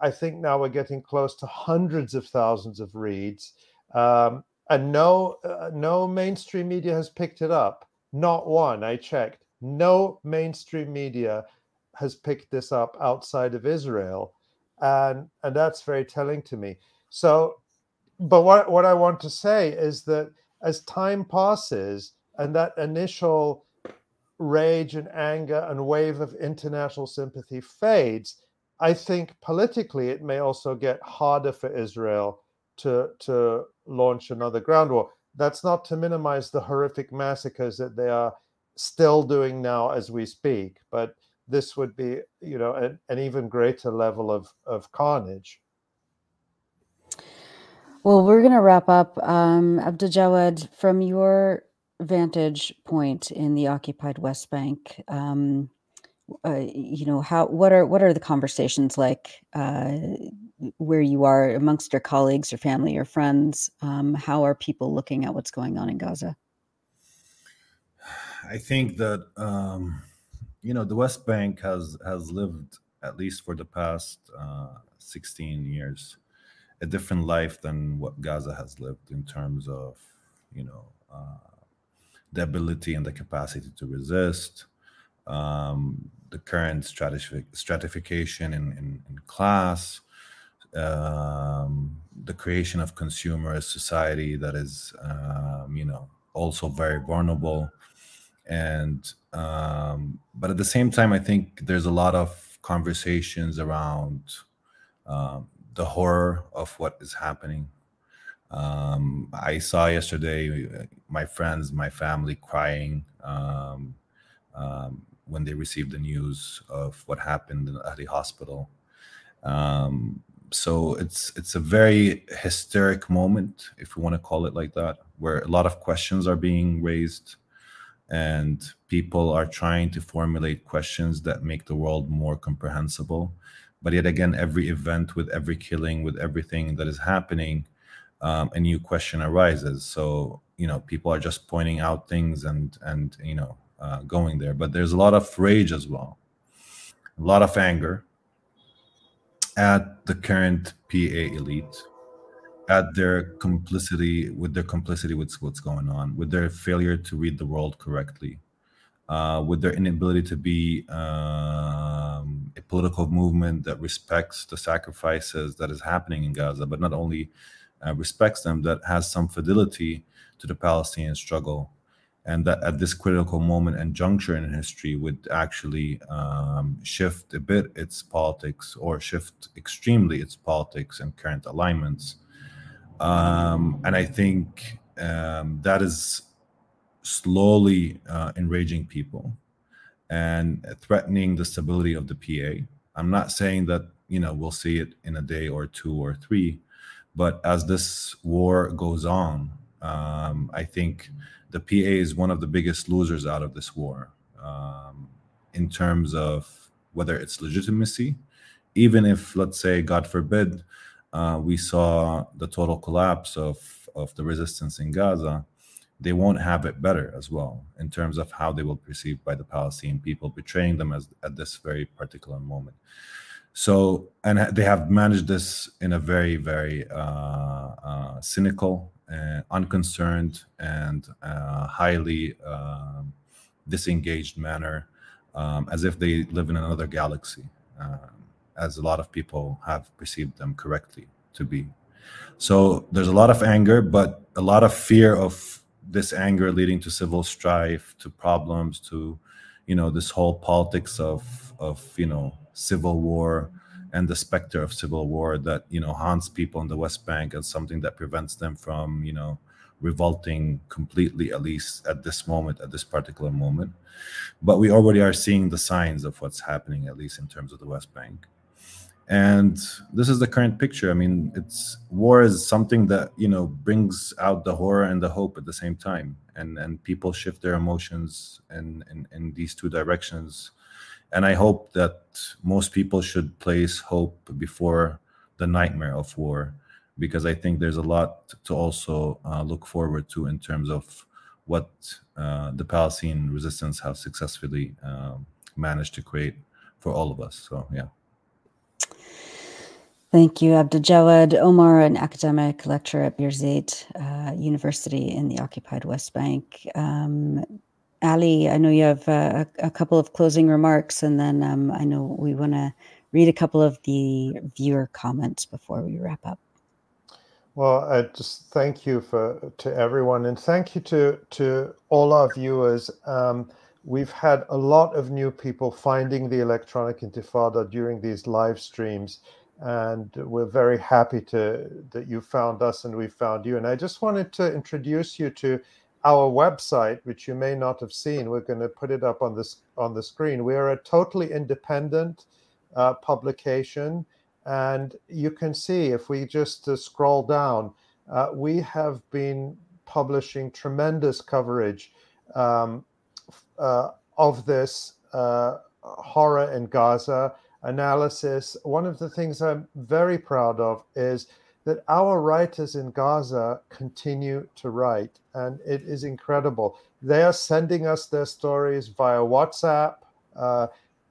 I think now we're getting close to hundreds of thousands of reads. Um, and no uh, no mainstream media has picked it up. Not one i checked. No mainstream media has picked this up outside of israel. And and that's very telling to me. So but what what i want to say is that as time passes and that initial rage and anger and wave of international sympathy fades i think politically it may also get harder for israel to to launch another ground war. That's not to minimize the horrific massacres that they are still doing now as we speak, but this would be, you know, an, an even greater level of of carnage. Well, we're going to wrap up. Um, Abdul from your vantage point in the occupied West Bank, um, uh, you know, how what are what are the conversations like uh, where you are amongst your colleagues, your family, your friends? Um, how are people looking at what's going on in Gaza? I think that um, you know the West Bank has has lived at least for the past uh, 16 years a different life than what Gaza has lived in terms of you know uh, the ability and the capacity to resist. Um, the current stratific- stratification in, in, in class, um, the creation of consumer society that is, um, you know, also very vulnerable. And um, but at the same time, I think there's a lot of conversations around um, the horror of what is happening. Um, I saw yesterday uh, my friends, my family crying um, um, when they received the news of what happened at the hospital. Um, so it's it's a very hysteric moment, if we want to call it like that, where a lot of questions are being raised, and people are trying to formulate questions that make the world more comprehensible. But yet again, every event, with every killing, with everything that is happening, um, a new question arises. So you know, people are just pointing out things and and you know uh, going there. But there's a lot of rage as well, a lot of anger at the current PA elite, at their complicity with their complicity with what's going on, with their failure to read the world correctly, uh, with their inability to be um, a political movement that respects the sacrifices that is happening in Gaza, but not only uh, respects them, that has some fidelity to the Palestinian struggle and that at this critical moment and juncture in history would actually um, shift a bit its politics or shift extremely its politics and current alignments. Um, and I think um, that is slowly uh, enraging people and threatening the stability of the PA. I'm not saying that you know we'll see it in a day or two or three, but as this war goes on, um, I think the PA is one of the biggest losers out of this war um, in terms of whether it's legitimacy, even if, let's say, God forbid, uh, we saw the total collapse of, of the resistance in Gaza, they won't have it better as well in terms of how they will perceived by the Palestinian people, betraying them as, at this very particular moment. So, and they have managed this in a very, very uh, uh, cynical unconcerned and uh, highly um, disengaged manner, um, as if they live in another galaxy, um, as a lot of people have perceived them correctly to be. So there's a lot of anger, but a lot of fear of this anger leading to civil strife, to problems, to you know this whole politics of of you know civil war and the specter of civil war that you know haunts people in the West Bank as something that prevents them from you know revolting completely at least at this moment at this particular moment. But we already are seeing the signs of what's happening at least in terms of the west bank. And this is the current picture. I mean it's war is something that you know brings out the horror and the hope at the same time. And and people shift their emotions in in, in these two directions and I hope that most people should place hope before the nightmare of war, because I think there's a lot to also uh, look forward to in terms of what uh, the Palestinian resistance has successfully um, managed to create for all of us. So, yeah. Thank you, Abdaljawad Omar, an academic lecturer at Birzeit uh, University in the occupied West Bank. Um, Ali, I know you have uh, a, couple of closing remarks, and then um, I know we want to read a couple of the viewer comments before we wrap up. Well, I just thank you for to everyone, and thank you to to all our viewers. Um, we've had a lot of new people finding the electronic intifada during these live streams, and we're very happy to that you found us and we found you. And I just wanted to introduce you to our website, which you may not have seen, we're going to put it up on this on the screen. We are a totally independent uh, publication, and you can see if we just uh, scroll down, uh, we have been publishing tremendous coverage um, uh, of this uh, horror in Gaza analysis. One of the things I'm very proud of is that our writers in Gaza continue to write, and it is incredible. They are sending us their stories via WhatsApp. Uh,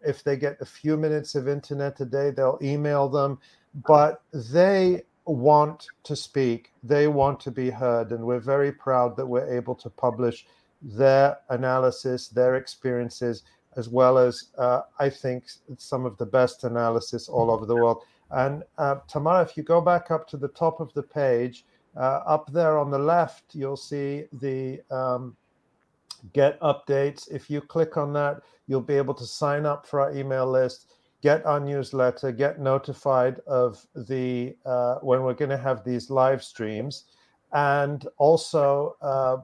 if they get a few minutes of internet a day, they'll email them, but they want to speak, they want to be heard, and we're very proud that we're able to publish their analysis, their experiences as well as uh, I think some of the best analysis all over the world. And uh, Tamara, if you go back up to the top of the page, uh, up there on the left, you'll see the um, get updates. If you click on that, you'll be able to sign up for our email list, get our newsletter, get notified of the uh, when we're going to have these live streams, and also uh,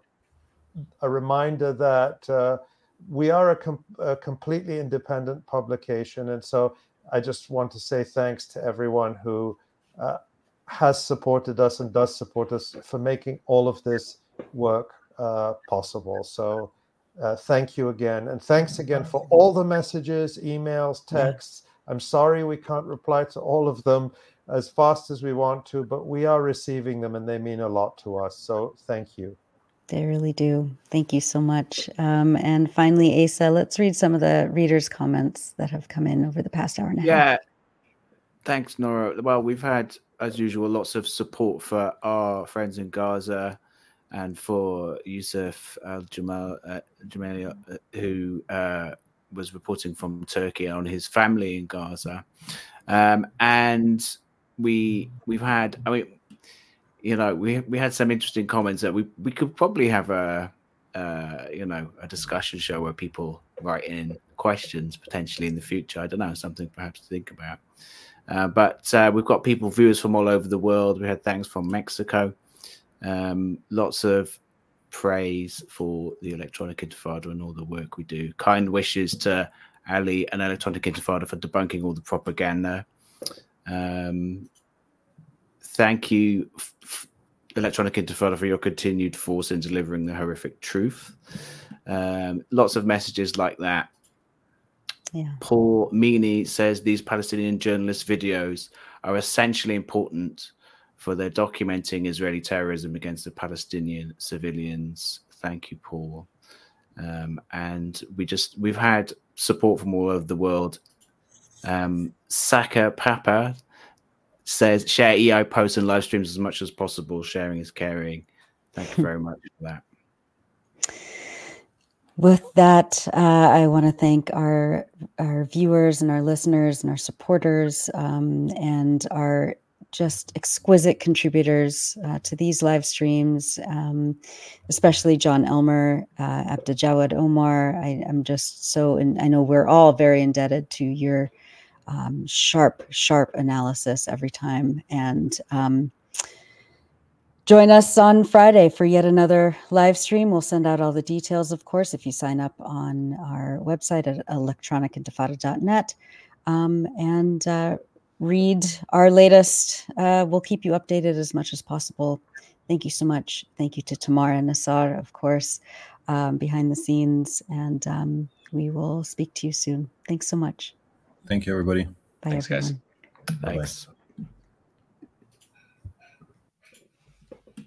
a reminder that uh, we are a, com- a, completely independent publication, and so I just want to say thanks to everyone who uh, has supported us and does support us for making all of this work uh, possible. So. Uh, thank you again. And thanks again for all the messages, emails, texts. I'm sorry we can't reply to all of them as fast as we want to, but we are receiving them and they mean a lot to us. So thank you. They really do. Thank you so much. Um, and finally, Asa, let's read some of the readers' comments that have come in over the past hour and a half. Yeah. Thanks, Nora. Well, we've had, as usual, lots of support for our friends in Gaza and for Yousef Aljamal, uh, Jamal uh, who uh, was reporting from Turkey on his family in Gaza. Um, and we we've had, I mean, you know, we we had some interesting comments that we we could probably have a uh, you know a discussion show where people write in questions potentially in the future. I don't know, something perhaps to think about. Uh, but uh, we've got people, viewers from all over the world. We had thanks from Mexico. Um, lots of praise for the Electronic Intifada and all the work we do. Kind wishes to Ali and Electronic Intifada for debunking all the propaganda. Um, thank you, Electronic Intifada, for your continued force in delivering the horrific truth. Um, lots of messages like that. Yeah. Paul Meany says these Palestinian journalist videos are essentially important for their documenting Israeli terrorism against the Palestinian civilians. Thank you, Paul. Um, and we just we've had support from all over the world. Um, Saka Papa says share EI posts and live streams as much as possible. Sharing is caring. Thank you very much for that. With that, uh, I want to thank our our viewers and our listeners and our supporters um, and our just exquisite contributors uh, to these live streams, um, especially Jon Elmer, uh, Abdaljawad Omar. I, am just so, and I know we're all very indebted to your um, sharp, sharp analysis every time. And um, join us on Friday for yet another live stream. We'll send out all the details, of course, if you sign up on our website at electronicintifada.net. Um, and uh, read our latest. Uh, we'll keep you updated as much as possible. Thank you so much. Thank you to Tamara Nassar, of course, um, behind the scenes. And um, we will speak to you soon. Thanks so much. Thank you, everybody. Bye, Thanks, everyone. guys. Thanks.